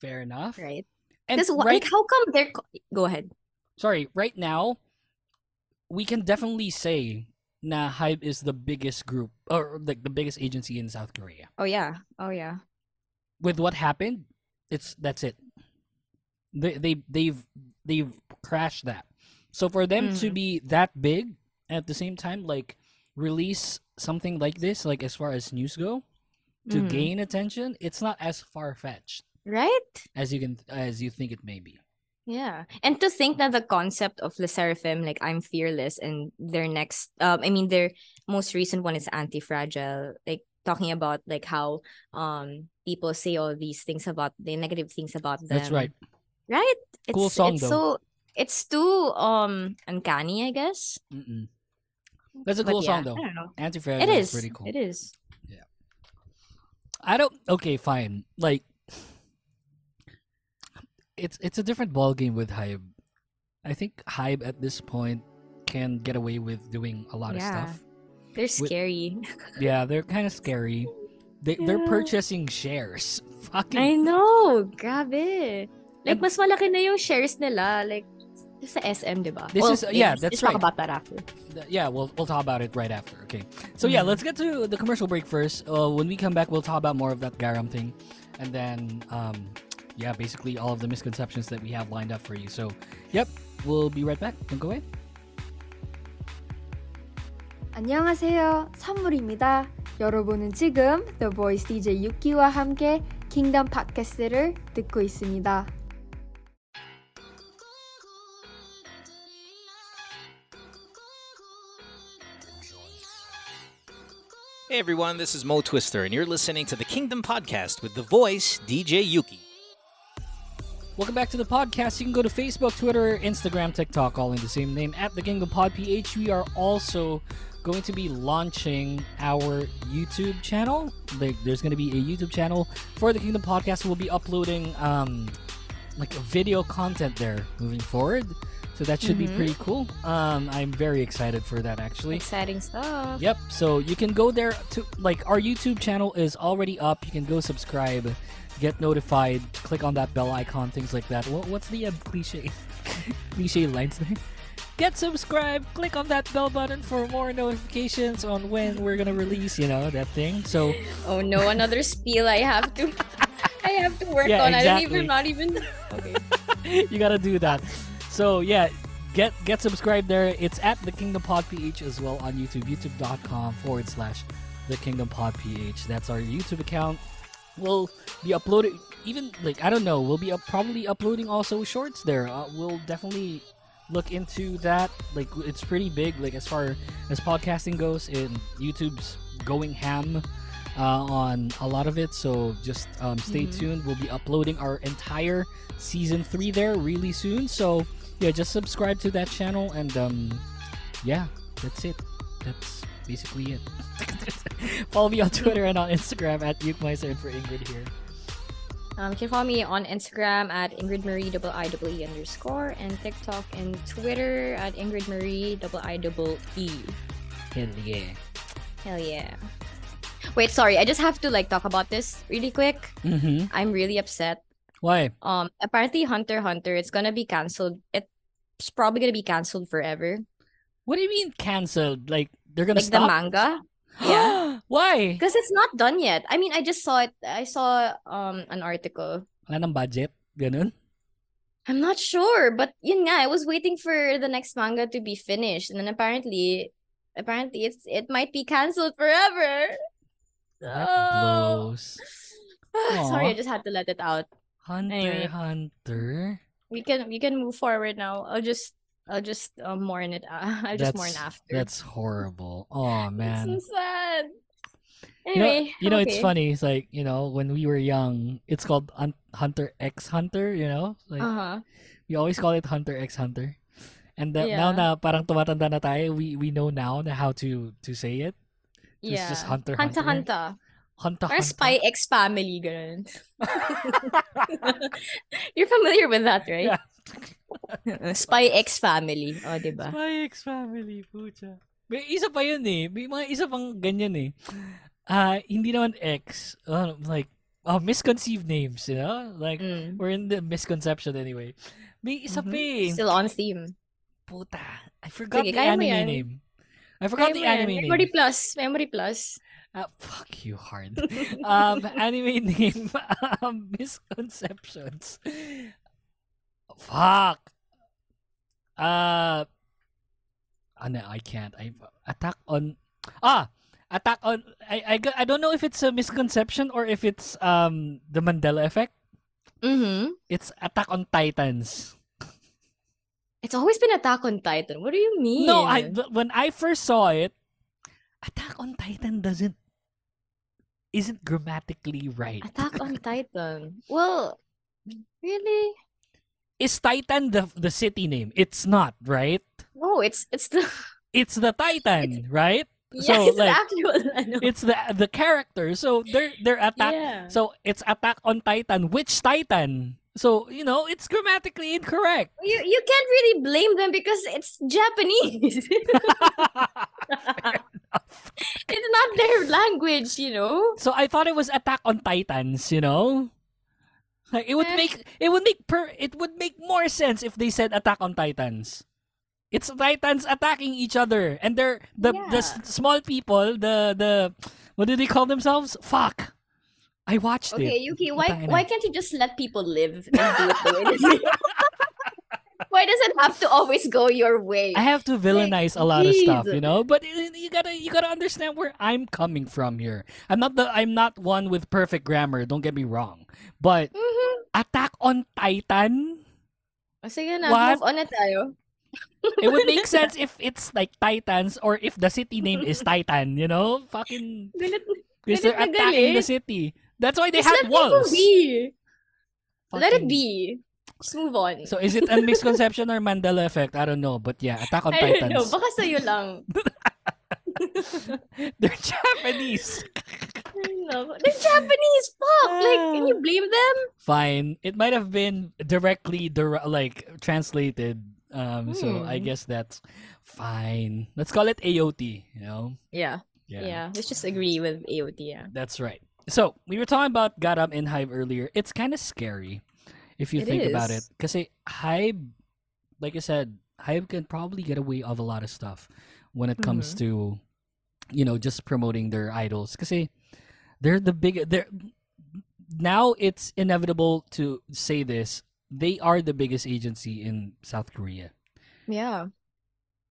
Fair enough. right? And Because right, like how come they're go ahead. sorry, right now, we can definitely say na Hybe is the biggest group or like the biggest agency in South Korea. Oh yeah. Oh yeah. With what happened, it's that's it. They they they've they've crashed that. So for them to Mhm. be that big at the same time, like release something like this, like as far as news go, to Mhm. gain attention, it's not as far fetched Right? as you can as you think it may be. Yeah. And to think that the concept of the Seraphim, like I'm fearless, and their next um I mean their most recent one is anti-fragile, like talking about like how um people say all these things about the negative things about them. That's right. Right? It's Cool song, it's though. so it's too um uncanny, I guess. Mm-mm. That's a But cool yeah, song though. I don't know. Anti-fragile It is. pretty cool. It is. Yeah i don't. Okay, fine. Like, it's it's a different ball game with Hybe. I think Hybe at this point can get away with doing a lot of Yeah. stuff. They're scary. Yeah, they're kind of scary. They they're purchasing shares. Fucking I know. Grabe. Like, And- mas malaki na yung shares nila. Like, sa SM, di ba? This is- yeah, that's let's talk right. about that after. Yeah, we'll we'll talk about it right after. Okay. So yeah, Mhm. let's get to the commercial break first. Uh, when we come back, we'll talk about more of that garam thing, and then um, yeah, basically all of the misconceptions that we have lined up for you. So, yep, we'll be right back. Don't go away. 안녕하세요. 선물입니다. 여러분은 지금 The Voice DJ 유키와 함께 킹덤 팟캐스트를 듣고 있습니다. Hey everyone, this is Mo Twister, and you're listening to the Kingdom Podcast with the voice DJ Yuki. Welcome back to the podcast. You can go to Facebook, Twitter, Instagram, TikTok, all in the same name at the Kingdom Pod PH. We are also going to be launching our YouTube channel. Like, there's going to be a YouTube channel for the Kingdom Podcast. We'll be uploading um, like video content there moving forward. So that should be Mhm. pretty cool. Um, I'm very excited for that actually. Exciting stuff. Yep. So you can go there to like our YouTube channel is already up. You can go subscribe, get notified, click on that bell icon, things like that. What, what's the uh, cliche cliche lines there? Get subscribed, click on that bell button for more notifications on when we're gonna release, you know, that thing. So Oh no, another spiel I have to I have to work Yeah, on. I don't even not even Okay. you gotta do that. So yeah, get get subscribed there. It's at the Kingdom Pod PH as well on YouTube. YouTube.com forward slash the Kingdom Pod PH. That's our YouTube account. We'll be uploading even like I don't know. We'll be up, probably uploading also shorts there. Uh, we'll definitely look into that. Like it's pretty big. Like as far as podcasting goes, and YouTube's going ham. Uh, on a lot of it, so just um, stay Mhm. tuned. We'll be uploading our entire season three there really soon. So yeah, just subscribe to that channel and um yeah, that's it. That's basically it. Follow me on Twitter and on Instagram at Yukmeister and for Ingrid here. Um, you can follow me on Instagram at Ingrid Marie double I double E underscore and TikTok and Twitter at Ingrid Marie double I double E. Hell yeah. Hell yeah. Wait, sorry, I just have to like talk about this really quick. Mm-hmm. I'm really upset. Why? Um, apparently Hunter Hunter, it's gonna be cancelled. It's probably gonna be cancelled forever. What do you mean canceled? Like they're gonna Like the manga. Yeah. Why? Because it's not done yet. I mean, I just saw it. I saw um an article. Wala ng budget? Ganun? I'm not sure, but yun nga, I was waiting for the next manga to be finished, and then apparently, apparently it's it might be cancelled forever. That Oh. blows. Sorry, I just had to let it out. Hunter Anyway. Hunter. We can we can move forward now. I'll just I'll just uh, mourn it. Uh, I'll just mourn That's- after. That's horrible. Oh man, It's so sad. You know, Anyway, you know it's funny. It's like you know when we were young, it's called Hunter X Hunter. You know, like Uh-huh. we always call it Hunter X Hunter. And that now na parang tumatanda na tayo, we we know now na how to to say it. So Yeah. It's just Hunter Hunter Hunter. Hunter. Hunter Or Spy X Family, ganun. You're familiar with that, right? Yeah. Spy X Family. O, diba? Spy X Family, pucha. May isa pa yun eh. May mga isa pang ganyan eh. Ah, hindi naman X. Uh, like, oh, misconceived names, you know? Like, Mm. we're in the misconception anyway. May isa Mhm. pa eh. Still on theme. Puta. I forgot Sige, the anime yan. name. I forgot Kaya the mo yan. anime Memory name. plus. Memory plus. Ah, fuck you hard. um, anime name. Um, misconceptions. Fuck. Uh, ano, I can't. I attack on. Ah, attack on. I, I I don't know if it's a misconception or if it's um the Mandela effect. Mm-hmm. It's Attack on Titans. It's always been Attack on Titan. What do you mean? No, I when I first saw it, Attack on Titan doesn't isn't grammatically right. Attack on Titan. Well, really? Is Titan the the city name? It's not, right? No, it's it's the It's the Titan, right? yeah, So, it's the like, actual. It's the the character. So they're they're attack. yeah. So it's Attack on Titan. Which Titan? So you know it's grammatically incorrect. you you can't really blame them because it's Japanese. it's not their language, you know. so I thought it was Attack on Titans. You know, like it would Eh. make it would make per it would make more sense if they said Attack on Titans. It's Titans attacking each other, and they're the the s- small people. The the what do they call themselves? Fuck. I watched Okay, it. Okay, Yuki, why why can't you just let people live and do it the way they? Why does it have to always go your way? I have to villainize a lot of stuff, you know. But you gotta you gotta understand where I'm coming from here. I'm not the I'm not one with perfect grammar. Don't get me wrong. But Mhm. Attack on Titan, Sige na, What? move on na tayo. it would make sense if it's like Titans or if the city name is Titan. You know, fucking because they're attacking the city. That's why they just had let people walls. be. Let it be. Just move on. So is it a misconception or Mandela effect? I don't know. But yeah, Attack on I don't know. Titans. Baka sa'yo lang. They're Japanese. They're Japanese. Fuck. Like, can you blame them? fine. It might have been directly dir- like translated. Um, so I Hmm. guess that's fine. Let's call it AOT. You know. Yeah. Yeah. Yeah. Let's just agree with AOT. Yeah. That's right. So we were talking about Garam and Hybe earlier. It's kind of scary if you It think about it. because Hybe, like I said, Hybe can probably get away of a lot of stuff when it comes Mm-hmm. to, you know, just promoting their idols. Because they're the big. They're now it's inevitable to say this. They are the biggest agency in South Korea. Yeah.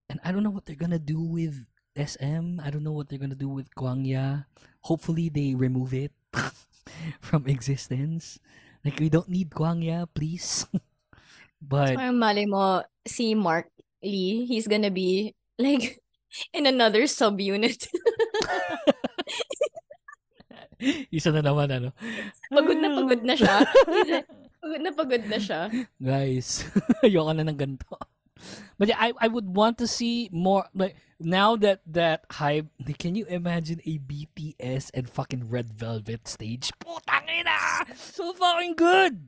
and I don't know what they're gonna do with SM. I don't know what they're gonna do with Gwangya. Hopefully, they remove it from existence. Like we don't need Gwangya, please. but Parang mali mo, si Mark Lee, he's gonna be like in another subunit. isa na naman ano. pagod na pagod na siya. pagod na pagod na siya. Guys, ayoko na ng ganito. But yeah, I I would want to see more like now that that Hybe. Can you imagine a BTS and fucking Red Velvet stage? Putang ina! So fucking good.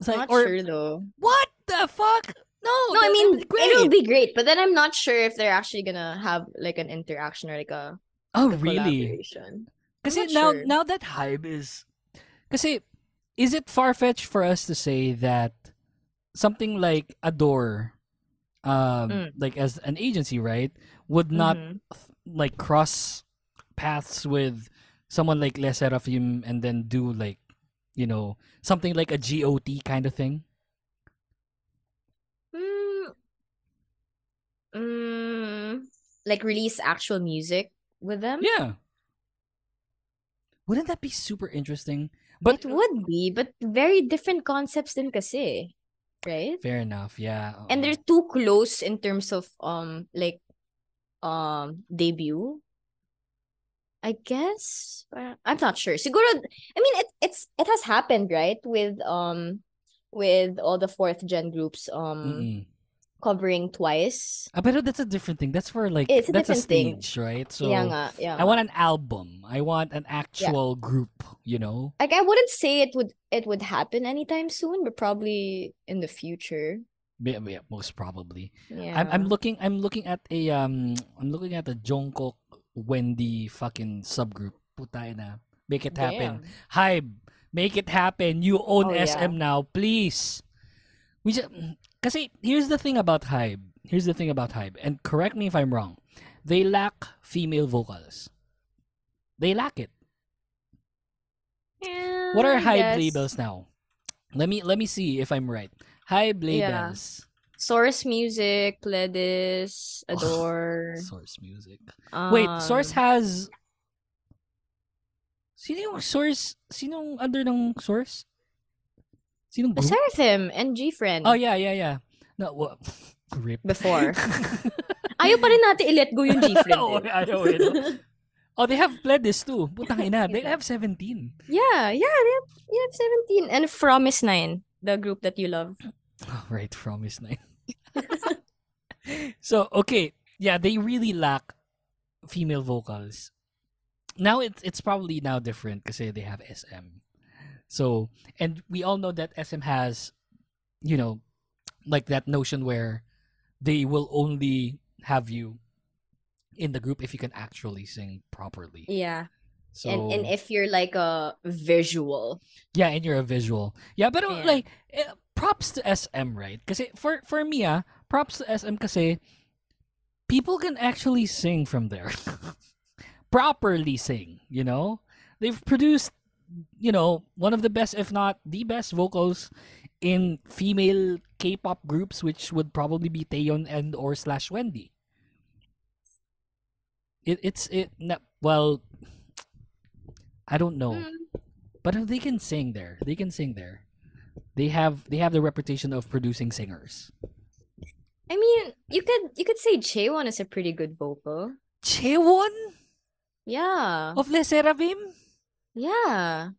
It's like, Not or sure though. what the fuck? No, No, I mean it'll be great, but then I'm not sure if they're actually gonna have like an interaction or like a, Oh a really? not now sure. now that Hybe is because is it far fetched for us to say that something like ADOR um Mm. like as an agency, right, would not Mhm. like cross paths with someone like LE SSERAFIM and then do like you know something like a GOT kind of thing? Mm, mm, like release actual music with them. Yeah. Wouldn't that be super interesting? But it would be, but very different concepts than kasi, right? fair enough, yeah. And they're too close in terms of um like um debut. I guess I'm not sure. Siguro, I mean it it's it has happened right with um with all the fourth gen groups um Mm-mm. Covering twice. Ah, pero that's a different thing. That's for like It's a that's a different thing. stage, right? So yeah, nga, yeah. I nga. want an album. I want an actual group, you know? like I wouldn't say it would it would happen anytime soon, but probably in the future. Yeah, yeah, most probably. Yeah. I'm I'm looking I'm looking at a um I'm looking at a Jungkook Wendy fucking subgroup. Putay na. Make it happen. Damn. Hybe, make it happen. You own Oh, yeah. SM now, please. We just Kasi here's the thing about Hybe. Here's the thing about Hybe. And correct me if I'm wrong. They lack female vocals. They lack it. Yeah, What are Hybe labels now? Let me let me see if I'm right. Hybe Yeah. labels. Source Music, Pledis, ADOR. Source music. Wait, Source um, has Sino yung Source? Sinong under ng Source? Sinong group? Seraphim and G-Friend. Oh yeah, yeah, yeah. No, what? Rip. Before. Ayaw pa rin natin i-let go yung G-Friend. Oo, eh. ayaw eh? Oh, they have Pledis too. Putang ina, they have 17. yeah, yeah, they have, they have 17. And fromis_9, the group that you love. Oh, right, fromis_9. so, okay. Yeah, they really lack female vocals. Now it's it's probably now different because they have SM. So, and we all know that SM has, you know, like that notion where they will only have you in the group if you can actually sing properly. Yeah. So and, and if you're like a visual. Yeah, and you're a visual. Yeah, but Yeah. like eh, props to SM, right? Because for for me, ah, props to SM kasi people can actually sing from there. Properly sing, you know? They've produced you know, one of the best if not the best vocals in female K-pop groups which would probably be Taeyeon and or slash Wendy. It it's it well I don't know. Mm, But they can sing there. They can sing there. They have they have the reputation of producing singers. I mean, you could you could say Chaewon is a pretty good vocal. Chaewon Yeah. of LE SSERAFIM? Yeah.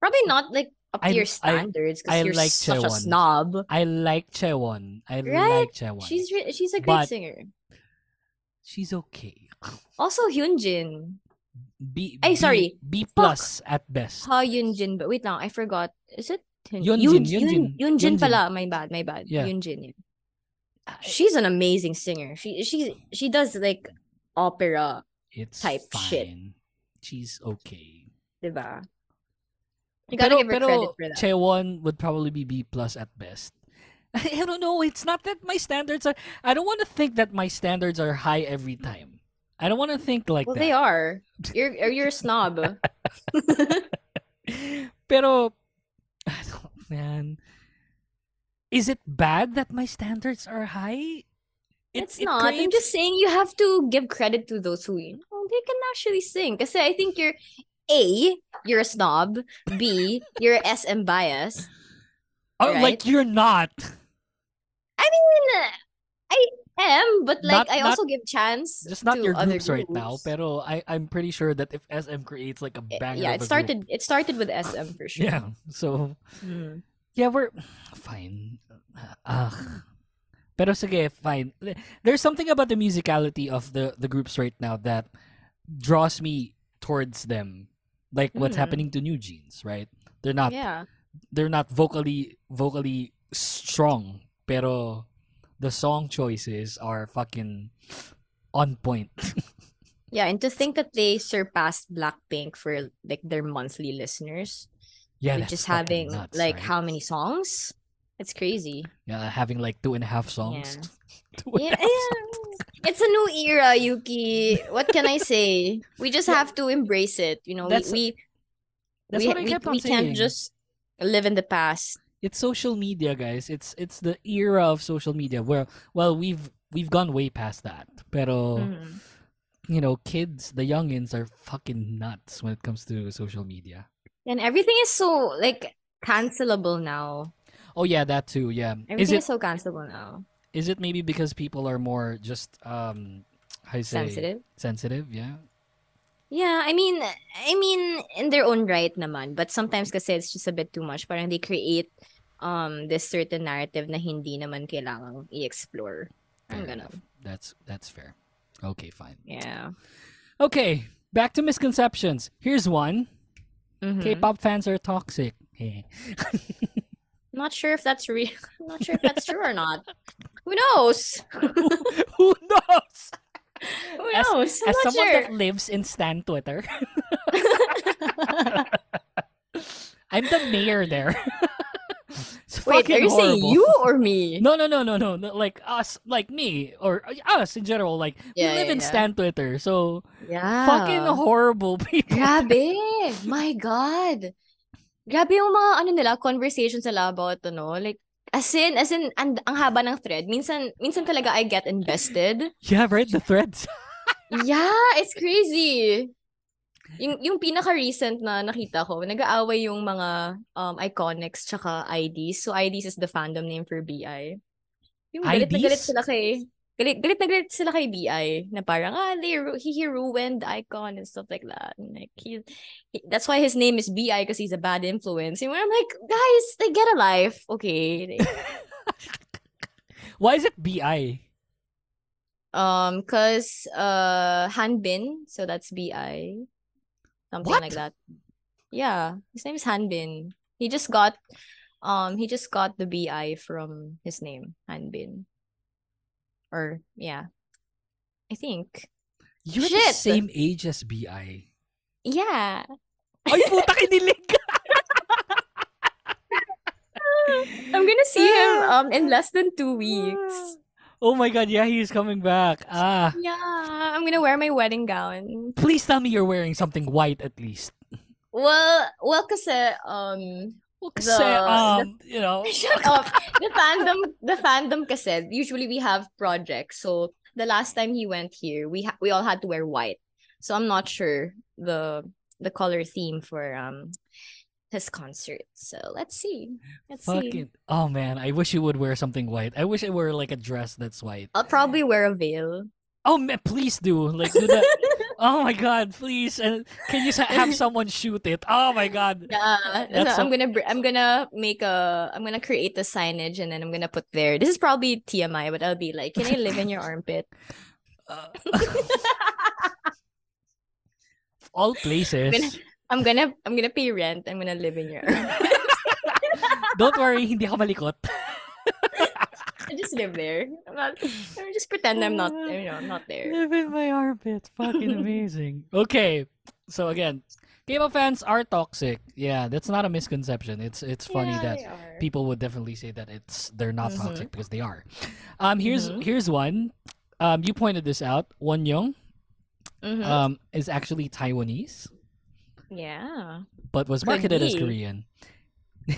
Probably not like up to I- your standards because you're like such a snob. I like Chaewon. I Right? like Chaewon. She's re- she's a great But- singer. she's okay. Also Hyunjin. B, B- sorry. B plus at best. Huh Yunjin. But wait lang, I forgot. Is it Hyun- Yunjin, Yun- Yunjin, Yun- Yunjin Yunjin. pala. My bad, my bad. Yeah. Yunjin. Yeah. She's an amazing singer. She she she does like opera, It's type fine. shit. She's okay. diba? You gotta pero, give her pero credit for that. Chaewon would probably be B plus at best. I don't know. It's not that my standards are. I don't want to think that my standards are high every time. I don't want to think like well, that. they are. You're you're a snob. Pero, I don't, man, is it bad that my standards are high? It- it's it not. I'm just saying you have to give credit to those who you know they can actually sing. Because I think you're A, you're a snob. B, you're SM bias. Oh, right? like you're not. I mean, I am, but like Not- I not- also give chance. Just not to your other groups right now. groups. Pero I, I'm pretty sure that if SM creates like a Eh, banger, yeah, it a group- started. It started with SM for sure. Yeah. So Mm. yeah, we're fine. Ugh. Pero sige, fine. There's something about the musicality of the the groups right now that draws me towards them. Like what's Mhm. happening to New Jeans, right? They're not Yeah. they're not vocally vocally strong, pero the song choices are fucking on point. Yeah, and to think that they surpassed Blackpink for like their monthly listeners, yeah, just having nuts, like right? how many songs? It's crazy. yeah, having like two and a half songs. Two and Yeah, half yeah. It's a new era, Yuki. What can I say? We just have to embrace it. You know, That's- we That's we, we, we can't just live in the past. it's social media guys it's it's the era of social media where well we've we've gone way past that pero Mhm. you know kids the youngins are fucking nuts when it comes to social media And everything is so like cancelable now. oh yeah that too yeah is Everything it is so cancelable now. Is it maybe because people are more just um how you say Sensitive. sensitive yeah Yeah, I mean, I mean, in their own right naman. But sometimes kasi it's just a bit too much. Parang they create um this certain narrative na hindi naman kailangang i-explore. fair Ang ganon. enough. that's that's fair okay fine Yeah. okay back to misconceptions here's one Mhm. k-pop fans are toxic. Not sure if that's real. I'm not sure if that's true or not. Who knows? who knows Who As- knows? As not someone sure. that lives in Stan Twitter, I'm the mayor there. Wait, fucking are you saying you or me? No, no, no, no, no, no. Like us, like me, or uh, us in general. Like Yeah, we live yeah, in yeah. Stan Twitter, so Yeah. fucking horrible people. Grabe. My God. Grabe yung mga ano nila, conversations nila about ano, like, as in, as in, ang, ang haba ng thread. Minsan, minsan talaga I get invested. Yeah, right. The threads. Yeah, it's crazy. Yung, yung pinaka-recent na nakita ko, nag-aaway yung mga um, iconics tsaka IDs. So, IDs is the fandom name for BI. Yung galit na galit IDs? sila kay... Galit, galit na galit sila kay BI na parang, ah, they, he, he ruined iKON and stuff like that. And like, he, he- that's why his name is BI because he's a bad influence. And I'm like, guys, they get a life. Okay. Why is it BI? Um, cause uh Hanbin, so that's BI. Something What? like that. Yeah, his name is Hanbin. He just got um he just got the BI from his name, Hanbin. Or yeah. I think. You're the Shit! same age as BI. Yeah. Ay, puta kinilig! I'm gonna see him um in less than two weeks. Oh my god, yeah, he's coming back. Ah. Yeah, I'm gonna wear my wedding gown. Please tell me you're wearing something white at least. Well, well, kasi um Kasi, The- um, you know, Shut up. The fandom, the fandom kasi, usually we have projects. So, the last time he went here, we ha- we all had to wear white. So, I'm not sure the the color theme for um his concert. So, let's see. Let's see. fucking, oh man, I wish you would wear something white. I wish it were like a dress that's white. I'll probably wear a veil. Oh man, please do. Like, do that. oh my god, please. And can you have someone shoot it? Oh my god. Yeah, That's so I'm gonna br- I'm gonna make a I'm gonna create the signage and then I'm gonna put there. This is probably TMI, but I'll be like, can I live in your armpit? Uh, all places. I'm gonna I'm gonna pay rent. I'm gonna live in your armpit. Don't worry, hindi ako malikot. I just live there. I'm not. I just pretend I'm not. You know, I'm not there. Live in my armpit. Fucking amazing. okay. So again, K-pop fans are toxic. Yeah, that's not a misconception. It's it's funny Yeah, that people would definitely say that it's they're not Mhm. toxic because they are. Um here's Mhm. here's one. Um you pointed this out. Won Young Mhm. um is actually Taiwanese yeah. but was marketed as. Korean.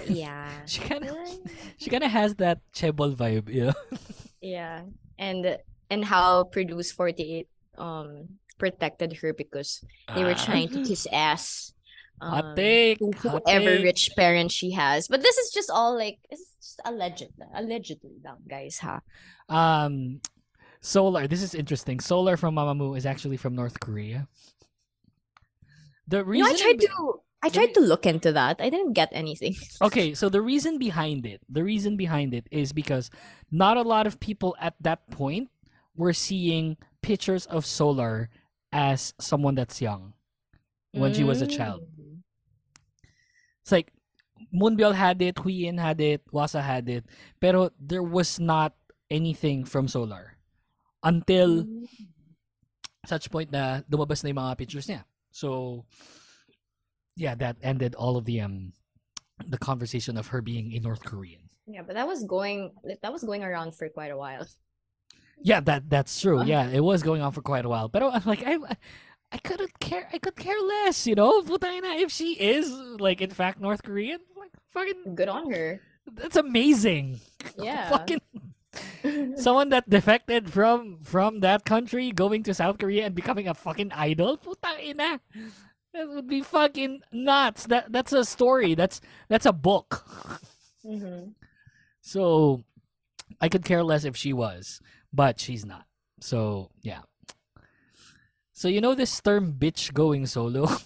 Yeah. She kind of she kind of has that chaebol vibe, you know. yeah. And and how Produce 48 um protected her because they were trying to kiss ass. Ah. Hot um, take. whoever rich parent she has. But this is just all like it's just alleged, allegedly, lang, guys. huh? Um, Solar. This is interesting. Solar from Mamamoo is actually from North Korea. The You know, reason I tried to I tried to look into that. I didn't get anything. Okay, so the reason behind it, the reason behind it is because not a lot of people at that point were seeing pictures of Solar as someone that's young when she was a child. Mm. It's like Moonbyul had it, Wheein had it, Hwasa had it, pero there was not anything from Solar until Mm. such point na lumabas na yung mga pictures niya. So, yeah, that ended all of the um the conversation of her being a North Korean. Yeah, but that was going that was going around for quite a while. Yeah, that that's true. Yeah, it was going on for quite a while. But I'm like, I I couldn't care. I could care less. You know, Putay na, if she is like in fact North Korean, like fucking, Good on her. that's amazing. Yeah. Fucking someone that defected from from that country going to South Korea and becoming a fucking idol. Putang ina. That would be fucking nuts. That that's a story. That's that's a book. Mhm. So I could care less if she was, but she's not. So yeah. So you know this term bitch going solo?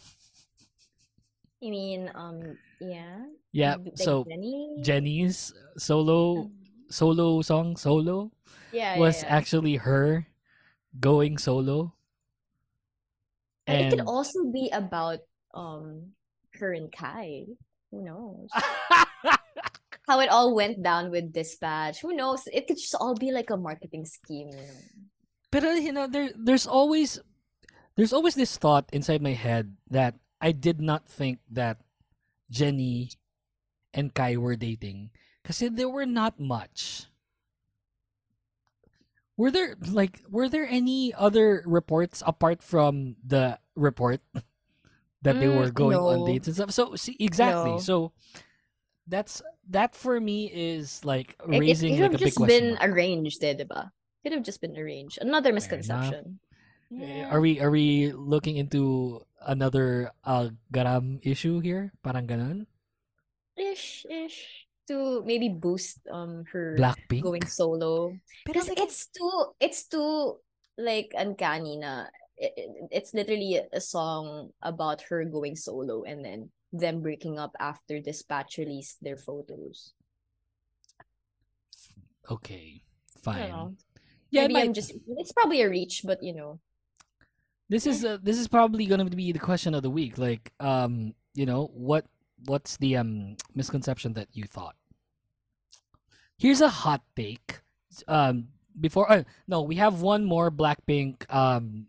You mean um yeah. yeah. Like So Jennie? Jennie's solo solo song solo yeah, was yeah, yeah. actually her going solo. But it could also be about um her and Kai. Who knows? How it all went down with dispatch. Who knows? It could just all be like a marketing scheme, you know. But uh, you know, there there's always there's always this thought inside my head that I did not think that Jennie and Kai were dating because they were not much. Were there like were there any other reports apart from the report that they Mm, were going on dates and stuff? So see exactly. No. So that's that for me is like raising It, it could like have a big just been mark. arranged, eh, diba? Could have just been arranged. Another misconception. Eh, Yeah. Are we are we looking into another uh garam issue here? Parang ganun? ish ish to maybe boost um her Blackpink. going solo Pero because like, it's too it's too like uncanny na it, it- it's literally a song about her going solo and then them breaking up after Dispatch released their photos. okay, I don't know. fine. Yeah, it Maybe I'm just it's probably a reach, but you know. This is uh, this is probably going to be the question of the week. Like, um, you know, what what's the um misconception that you thought? Here's a hot take. Um, before uh, no, we have one more Blackpink. Um,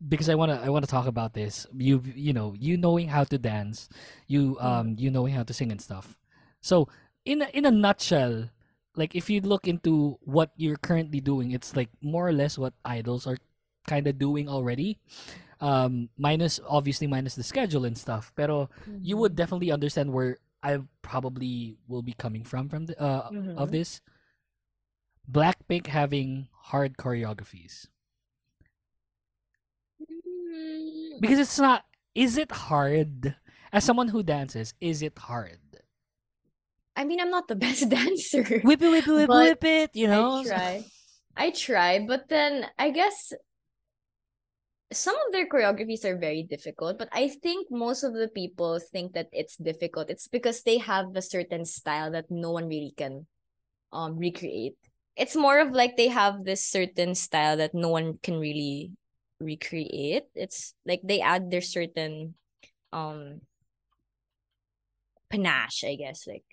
because I wanna I wanna talk about this. You you know you knowing how to dance, you um you knowing how to sing and stuff. So in a, in a nutshell, like if you look into what you're currently doing, it's like more or less what idols are kind of doing already. Um, minus obviously minus the schedule and stuff. Pero you would definitely understand where I probably will be coming from from the, uh, of Mhm. this. Blackpink having hard choreographies Mm, because it's not. Is it hard? As someone who dances, is it hard? I mean, I'm not the best dancer. Whip it, whip it, whip whip it. You know. I try. I try, but then I guess some of their choreographies are very difficult, but I think most of the people think that it's difficult. It's because they have a certain style that no one really can um recreate. It's more of like they have this certain style that no one can really recreate. It's like they add their certain um panache, I guess, like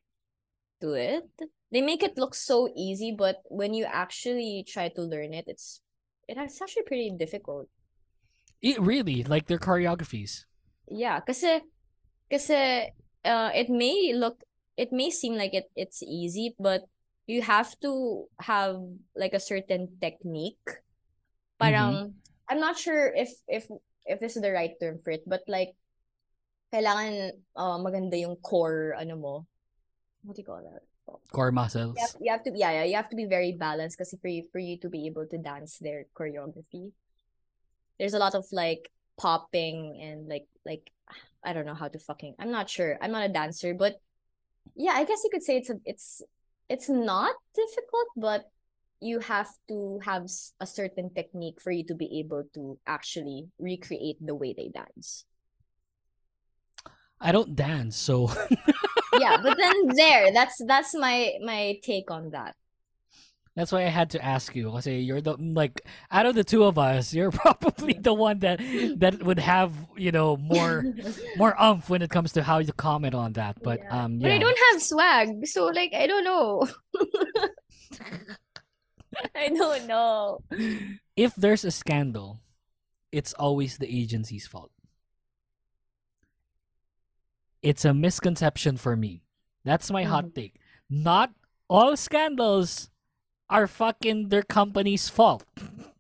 to it they make it look so easy, but when you actually try to learn it, it's it's actually pretty difficult. It really like their choreographies. Yeah, kasi kasi uh it may look it may seem like it it's easy, but you have to have like a certain technique. Parang I'm not sure if if if this is the right term for it, but like kailangan uh, maganda yung core ano mo. What do you call that? Core muscles. you have, you have to yeah, yeah you have to be very balanced because for you for you to be able to dance their choreography there's a lot of like popping and like like i don't know how to fucking i'm not sure. I'm not a dancer but yeah i guess you could say it's a, it's it's not difficult but you have to have a certain technique for you to be able to actually recreate the way they dance. I don't dance, so yeah but then there that's that's my my take on that That's why I had to ask you. I say you're the like out of the two of us, you're probably the one that that would have you know more more umph when it comes to how you comment on that. But Yeah. um, But I don't have swag, so like I don't know. I don't know. if there's a scandal, it's always the agency's fault. It's a misconception for me. That's my hot take. Not all scandals are fucking their company's fault.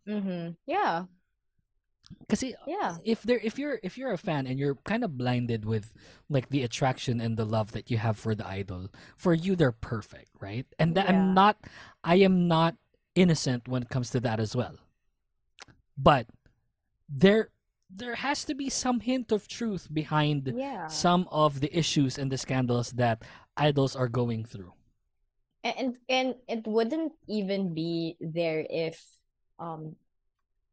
Mm-hmm. Yeah, Kasi yeah. if there if you're if you're a fan and you're kind of blinded with like the attraction and the love that you have for the idol for you they're perfect right and that i'm not i am not innocent when it comes to that as well but there there has to be some hint of truth behind Yeah. some of the issues and the scandals that idols are going through And, and it wouldn't even be there if um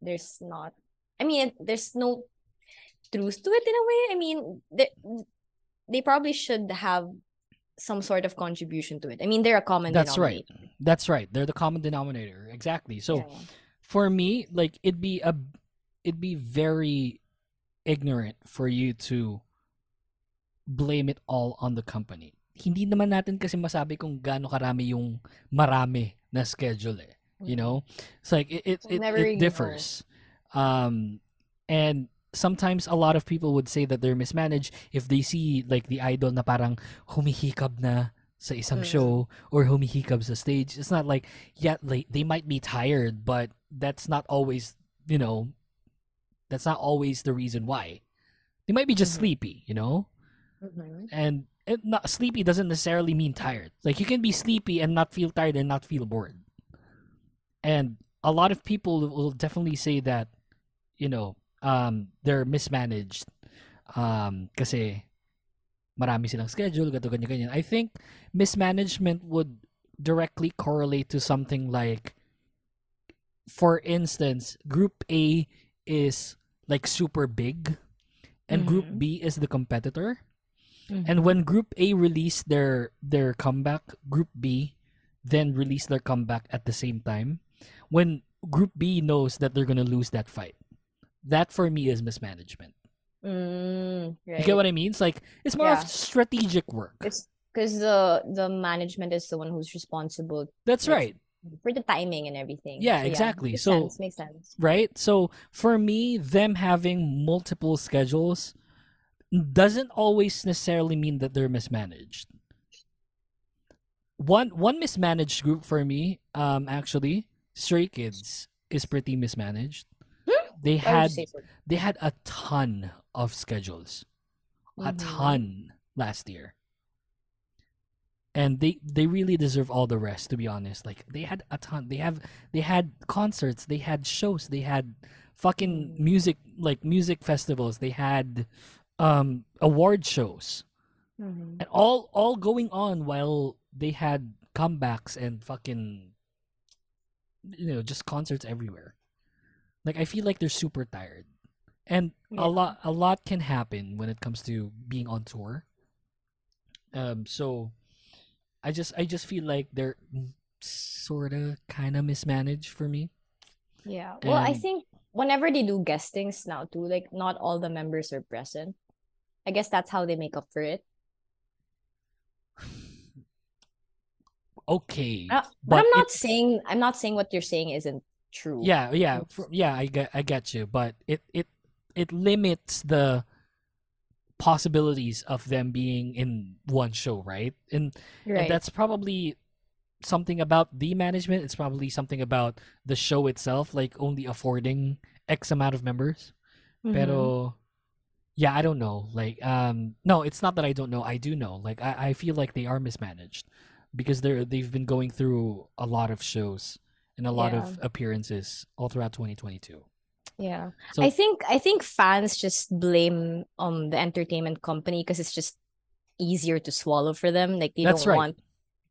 there's not I mean there's no truth to it in a way. I mean they, they probably should have some sort of contribution to it. I mean they're a common denominator. that's right that's right they're the common denominator exactly so Yeah. for me, like it'd be a it'd be very ignorant for you to blame it all on the company. Hindi naman natin kasi masabi kung gaano karami yung marami na schedule eh. You know? It's like it it, it, it differs. Um and sometimes a lot of people would say that they're mismanaged if they see like the idol na parang humihikab na sa isang Mm. show or humihikab sa stage. It's not like yeah, like they might be tired, but that's not always, you know, that's not always the reason why. They might be just Mhm. sleepy, you know? Mhm. And it not sleepy doesn't necessarily mean tired. Like you can be sleepy and not feel tired and not feel bored. And a lot of people will definitely say that, you know, um, they're mismanaged. Um, kasi marami silang schedule, gato ganyan ganyan. I think mismanagement would directly correlate to something like, for instance, Group A is like super big, and Group Mhm. B is the competitor. Mhm. And when Group A released their their comeback, Group B then released their comeback at the same time. When Group B knows that they're gonna lose that fight, that for me is mismanagement. Mm, right. You get what I mean? It's like it's more Yeah. of strategic work. It's because the the management is the one who's responsible That's right. for the timing and everything. Yeah, So, exactly. Makes So- sense, makes sense. right? So for me, them having multiple schedules doesn't always necessarily mean that they're mismanaged. One one mismanaged group for me, um, actually, Stray Kids is pretty mismanaged. Hmm? They Why would you had they had a ton of schedules, a Mhm. ton last year. And they they really deserve all the rest to be honest. Like they had a ton. They have they had concerts, they had shows, they had fucking Mm. music like music festivals, they had um award shows. Mhm. And all all going on while they had comebacks and fucking you know, just concerts everywhere. Like I feel like they're super tired. And Yeah. a lot a lot can happen when it comes to being on tour. Um so I just I just feel like they're sort of kind of mismanaged for me. Yeah. Well, I think whenever they do guestings now too, like not all the members are present. I guess that's how they make up for it. Okay. Uh, but, but I'm not saying I'm not saying what you're saying isn't true. Yeah, yeah, fr- yeah. I get, I get you, but it, it, it limits the possibilities of them being in one show, right? And, and that's probably something about the management. It's probably something about the show itself, like only affording X amount of members. Mhm. Pero, yeah, I don't know. Like, um, no, it's not that I don't know. I do know. Like, I, I feel like they are mismanaged because they're they've been going through a lot of shows and a lot of appearances all throughout 2022. Yeah. So I think I think fans just blame um the entertainment company because it's just easier to swallow for them. Like they don't right. want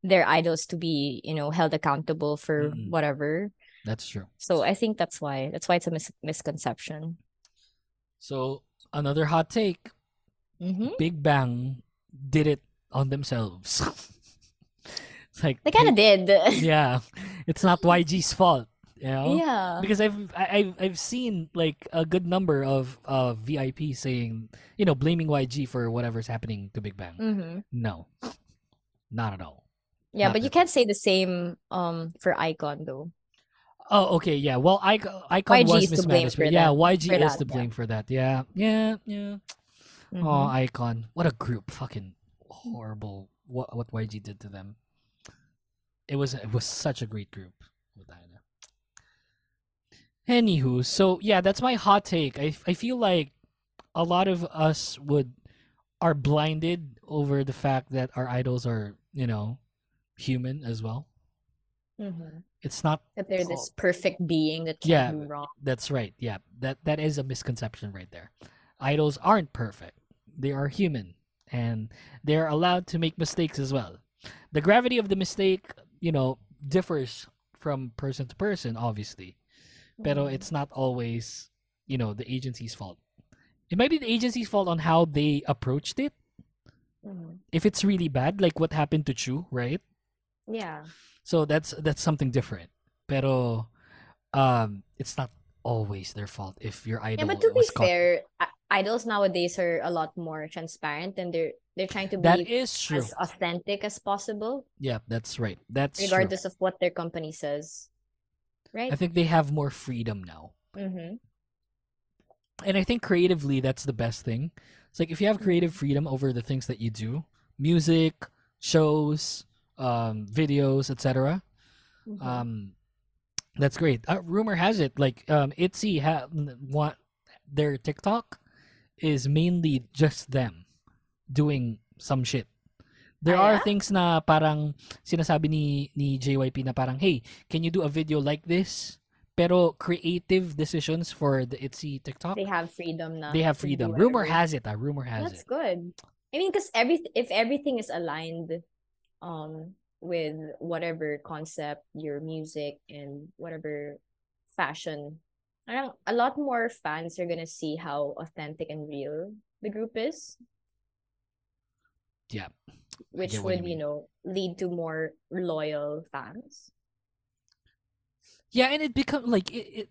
their idols to be, you know, held accountable for Mm-mm. whatever. that's true. So I think that's why that's why it's a mis- misconception. So another hot take: Mm-hmm. Big Bang did it on themselves. it's like They kind of did. yeah, it's not YG's fault, you know. yeah. because I've I've I've seen like a good number of uh VIP saying you know blaming YG for whatever's happening to Big Bang. Mm-hmm. No, not at all. Yeah, Not but you at can't say the same um for iKON though. Oh, okay, yeah. Well, iKON, iKON YG was is to blame for mismanagement. Yeah, YG for is that, to yeah. blame for that. Yeah, yeah, yeah. Oh, Mhm. iKON, what a group! Fucking horrible. What what YG did to them. It was it was such a great group. Without Anywho, so yeah, that's my hot take. I I feel like a lot of us would are blinded over the fact that our idols are you know human as well. Mhm. It's not That they're this perfect being that can't Yeah, do wrong. That's right. Yeah, that that is a misconception right there. Idols aren't perfect. They are human and they're allowed to make mistakes as well. The gravity of the mistake, you know, differs from person to person obviously. Pero Mhm. it's not always, you know, the agency's fault. It might be the agency's fault on how they approached it. Mhm. If it's really bad, like what happened to Chuu, right? Yeah. So that's that's something different. Pero um it's not always their fault if your idol Yeah, but to be caught. fair, idols nowadays are a lot more transparent and they're they're trying to be is true. as authentic as possible, Yeah, that's right. That's regardless true. of what their company says. Right? I think they have more freedom now. mm-hmm. And I think creatively that's the best thing. It's like if you have creative Mm-hmm. freedom over the things that you do, music, shows, um, videos, etc. Mhm. Um, that's great. Uh, rumor has it, like um, Itzy ha- what their TikTok is mainly just them doing some shit. There Ah, are things na parang sinasabi ni ni JYP na parang, hey, can you do a video like this? Pero creative decisions for the Itzy TikTok, they have freedom now. they have freedom. Rumor has it. Ah, rumor has That's it. good. I mean, because every if everything is aligned, um, with whatever concept, your music and whatever fashion, parang a lot more fans are gonna see how authentic and real the group is. Yeah, Which what you would, you know, lead to more loyal fans. Yeah, and it become like it. it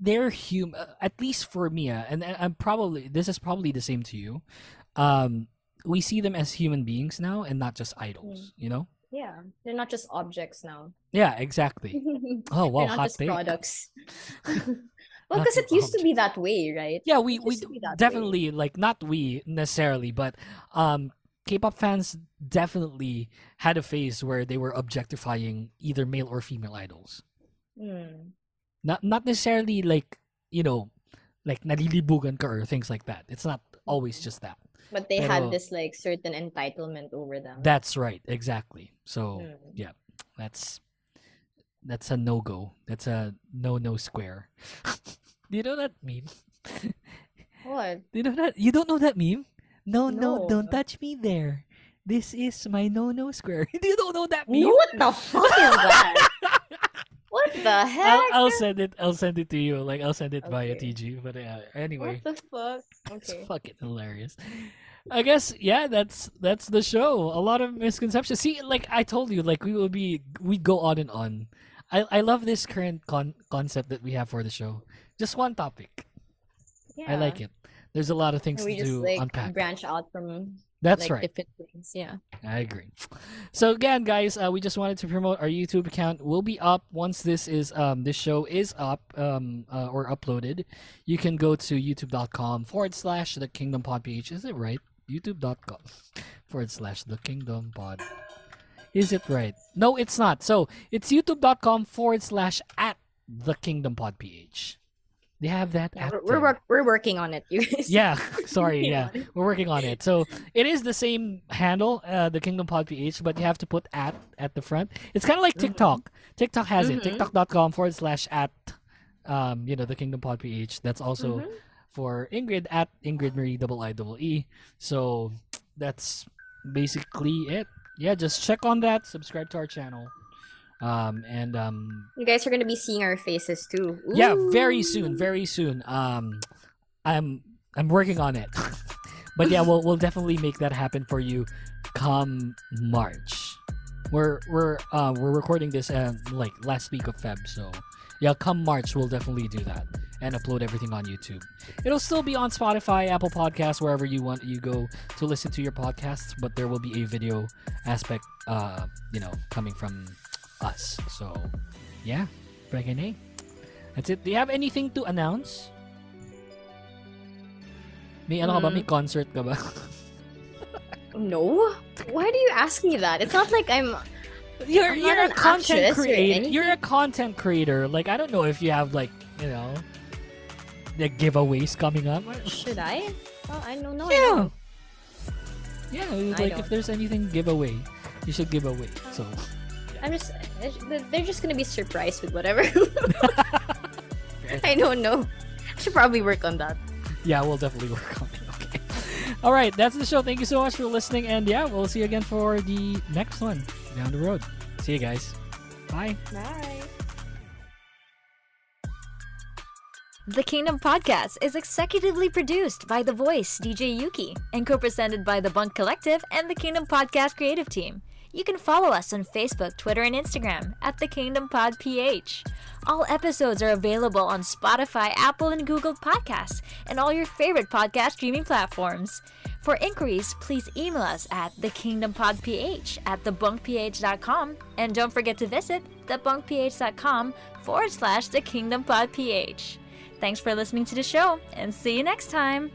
they're human, at least for me, uh, and, and I'm probably this is probably the same to you. Um, we see them as human beings now, and not just idols. You know? Yeah, they're not just objects now. Yeah, exactly. Oh wow, they're not hot just take. products. well, because it used to be that way, right? Yeah, we we used to be that way. definitely like not we necessarily, but um, K-pop fans definitely had a phase where they were objectifying either male or female idols. Hmm. Not not necessarily like you know, like nalilibugan ka or things like that. It's not always just that. But they Pero- had this like certain entitlement over them. That's right, exactly. So Mm. yeah, that's that's a no go. That's a no no square. Do you know that meme? What? Do you know that? You don't know that meme? No, no, No. don't touch me there. This is my no no square. you don't know that meme? What the fuck is that? What the heck? I'll, I'll send it. I'll send it to you. Like I'll send it via TG. But uh, anyway, What the fuck? it's fucking hilarious. I guess yeah, that's that's the show. A lot of misconceptions. See, like I told you, like we will be we go on and on. I I love this current con- concept that we have for the show. Just one topic. Yeah. I like it. There's a lot of things And we to just do like unpack. branch out from That's like right. different things. Yeah. I agree. So again, guys, uh, we just wanted to promote our YouTube account. We'll be up once this is um this show is up um uh, or uploaded. You can go to youtube.com forward slash the Kingdom Pod PH. Is it right? YouTube.com forward slash the Kingdom Pod. Is it right? No, it's not. So it's youtube.com forward slash at the Kingdom Pod PH. They have that Yeah, we're we're, we're working on it, you guys. Yeah, sorry. Yeah, we're working on it. So it is the same handle, uh, the Kingdom Pod PH, but you have to put at at the front. It's kind of like TikTok. TikTok has it. Mhm. TikTok.com forward slash at, um, you know, the Kingdom Pod PH. That's also Mhm. for Ingrid at Ingrid Marie double I double E. So that's basically it. Yeah, just check on that. Subscribe to our channel. Um and um You guys are gonna be seeing our faces too. yeah very soon very soon. Um i'm i'm working on it. But yeah we'll, we'll definitely make that happen for you come march. We're we're uh we're recording this uh, like last week of feb so yeah come march we'll definitely do that and upload everything on youtube. It'll still be on spotify apple podcasts wherever you want you go to listen to your podcasts but there will be a video aspect uh you know coming from us so yeah freaking A. That's it. Do you have anything to announce? May ano ka ba? May Mm. concert ka ba? No. Why do you ask me that? It's not like I'm. you're I'm not you're a content creator. You're a content creator. Like I don't know if you have like you know the giveaways coming up. Should I? Oh, I don't know. Yeah. Yeah, like if there's anything giveaway, you should give away. So I'm just. They're just gonna be surprised with whatever. I don't know. I should probably work on that. yeah, we'll definitely work on it. Okay. All right, that's the show. Thank you so much for listening, and yeah, we'll see you again for the next one down the road. See you guys. Bye. Bye. The Kingdom Podcast is executively produced by The Voice, DJ Yuki, and co presented by The Bunk Collective and the Kingdom Podcast creative team. You can follow us on Facebook, Twitter, and Instagram at The Kingdom Pod PH. All episodes are available on Spotify, Apple, and Google Podcasts, and all your favorite podcast streaming platforms. For inquiries, please email us at thekingdompodph at thebunkph.com, and don't forget to visit thebunkph.com forward slash thekingdompodph. Thanks for listening to the show, and see you next time!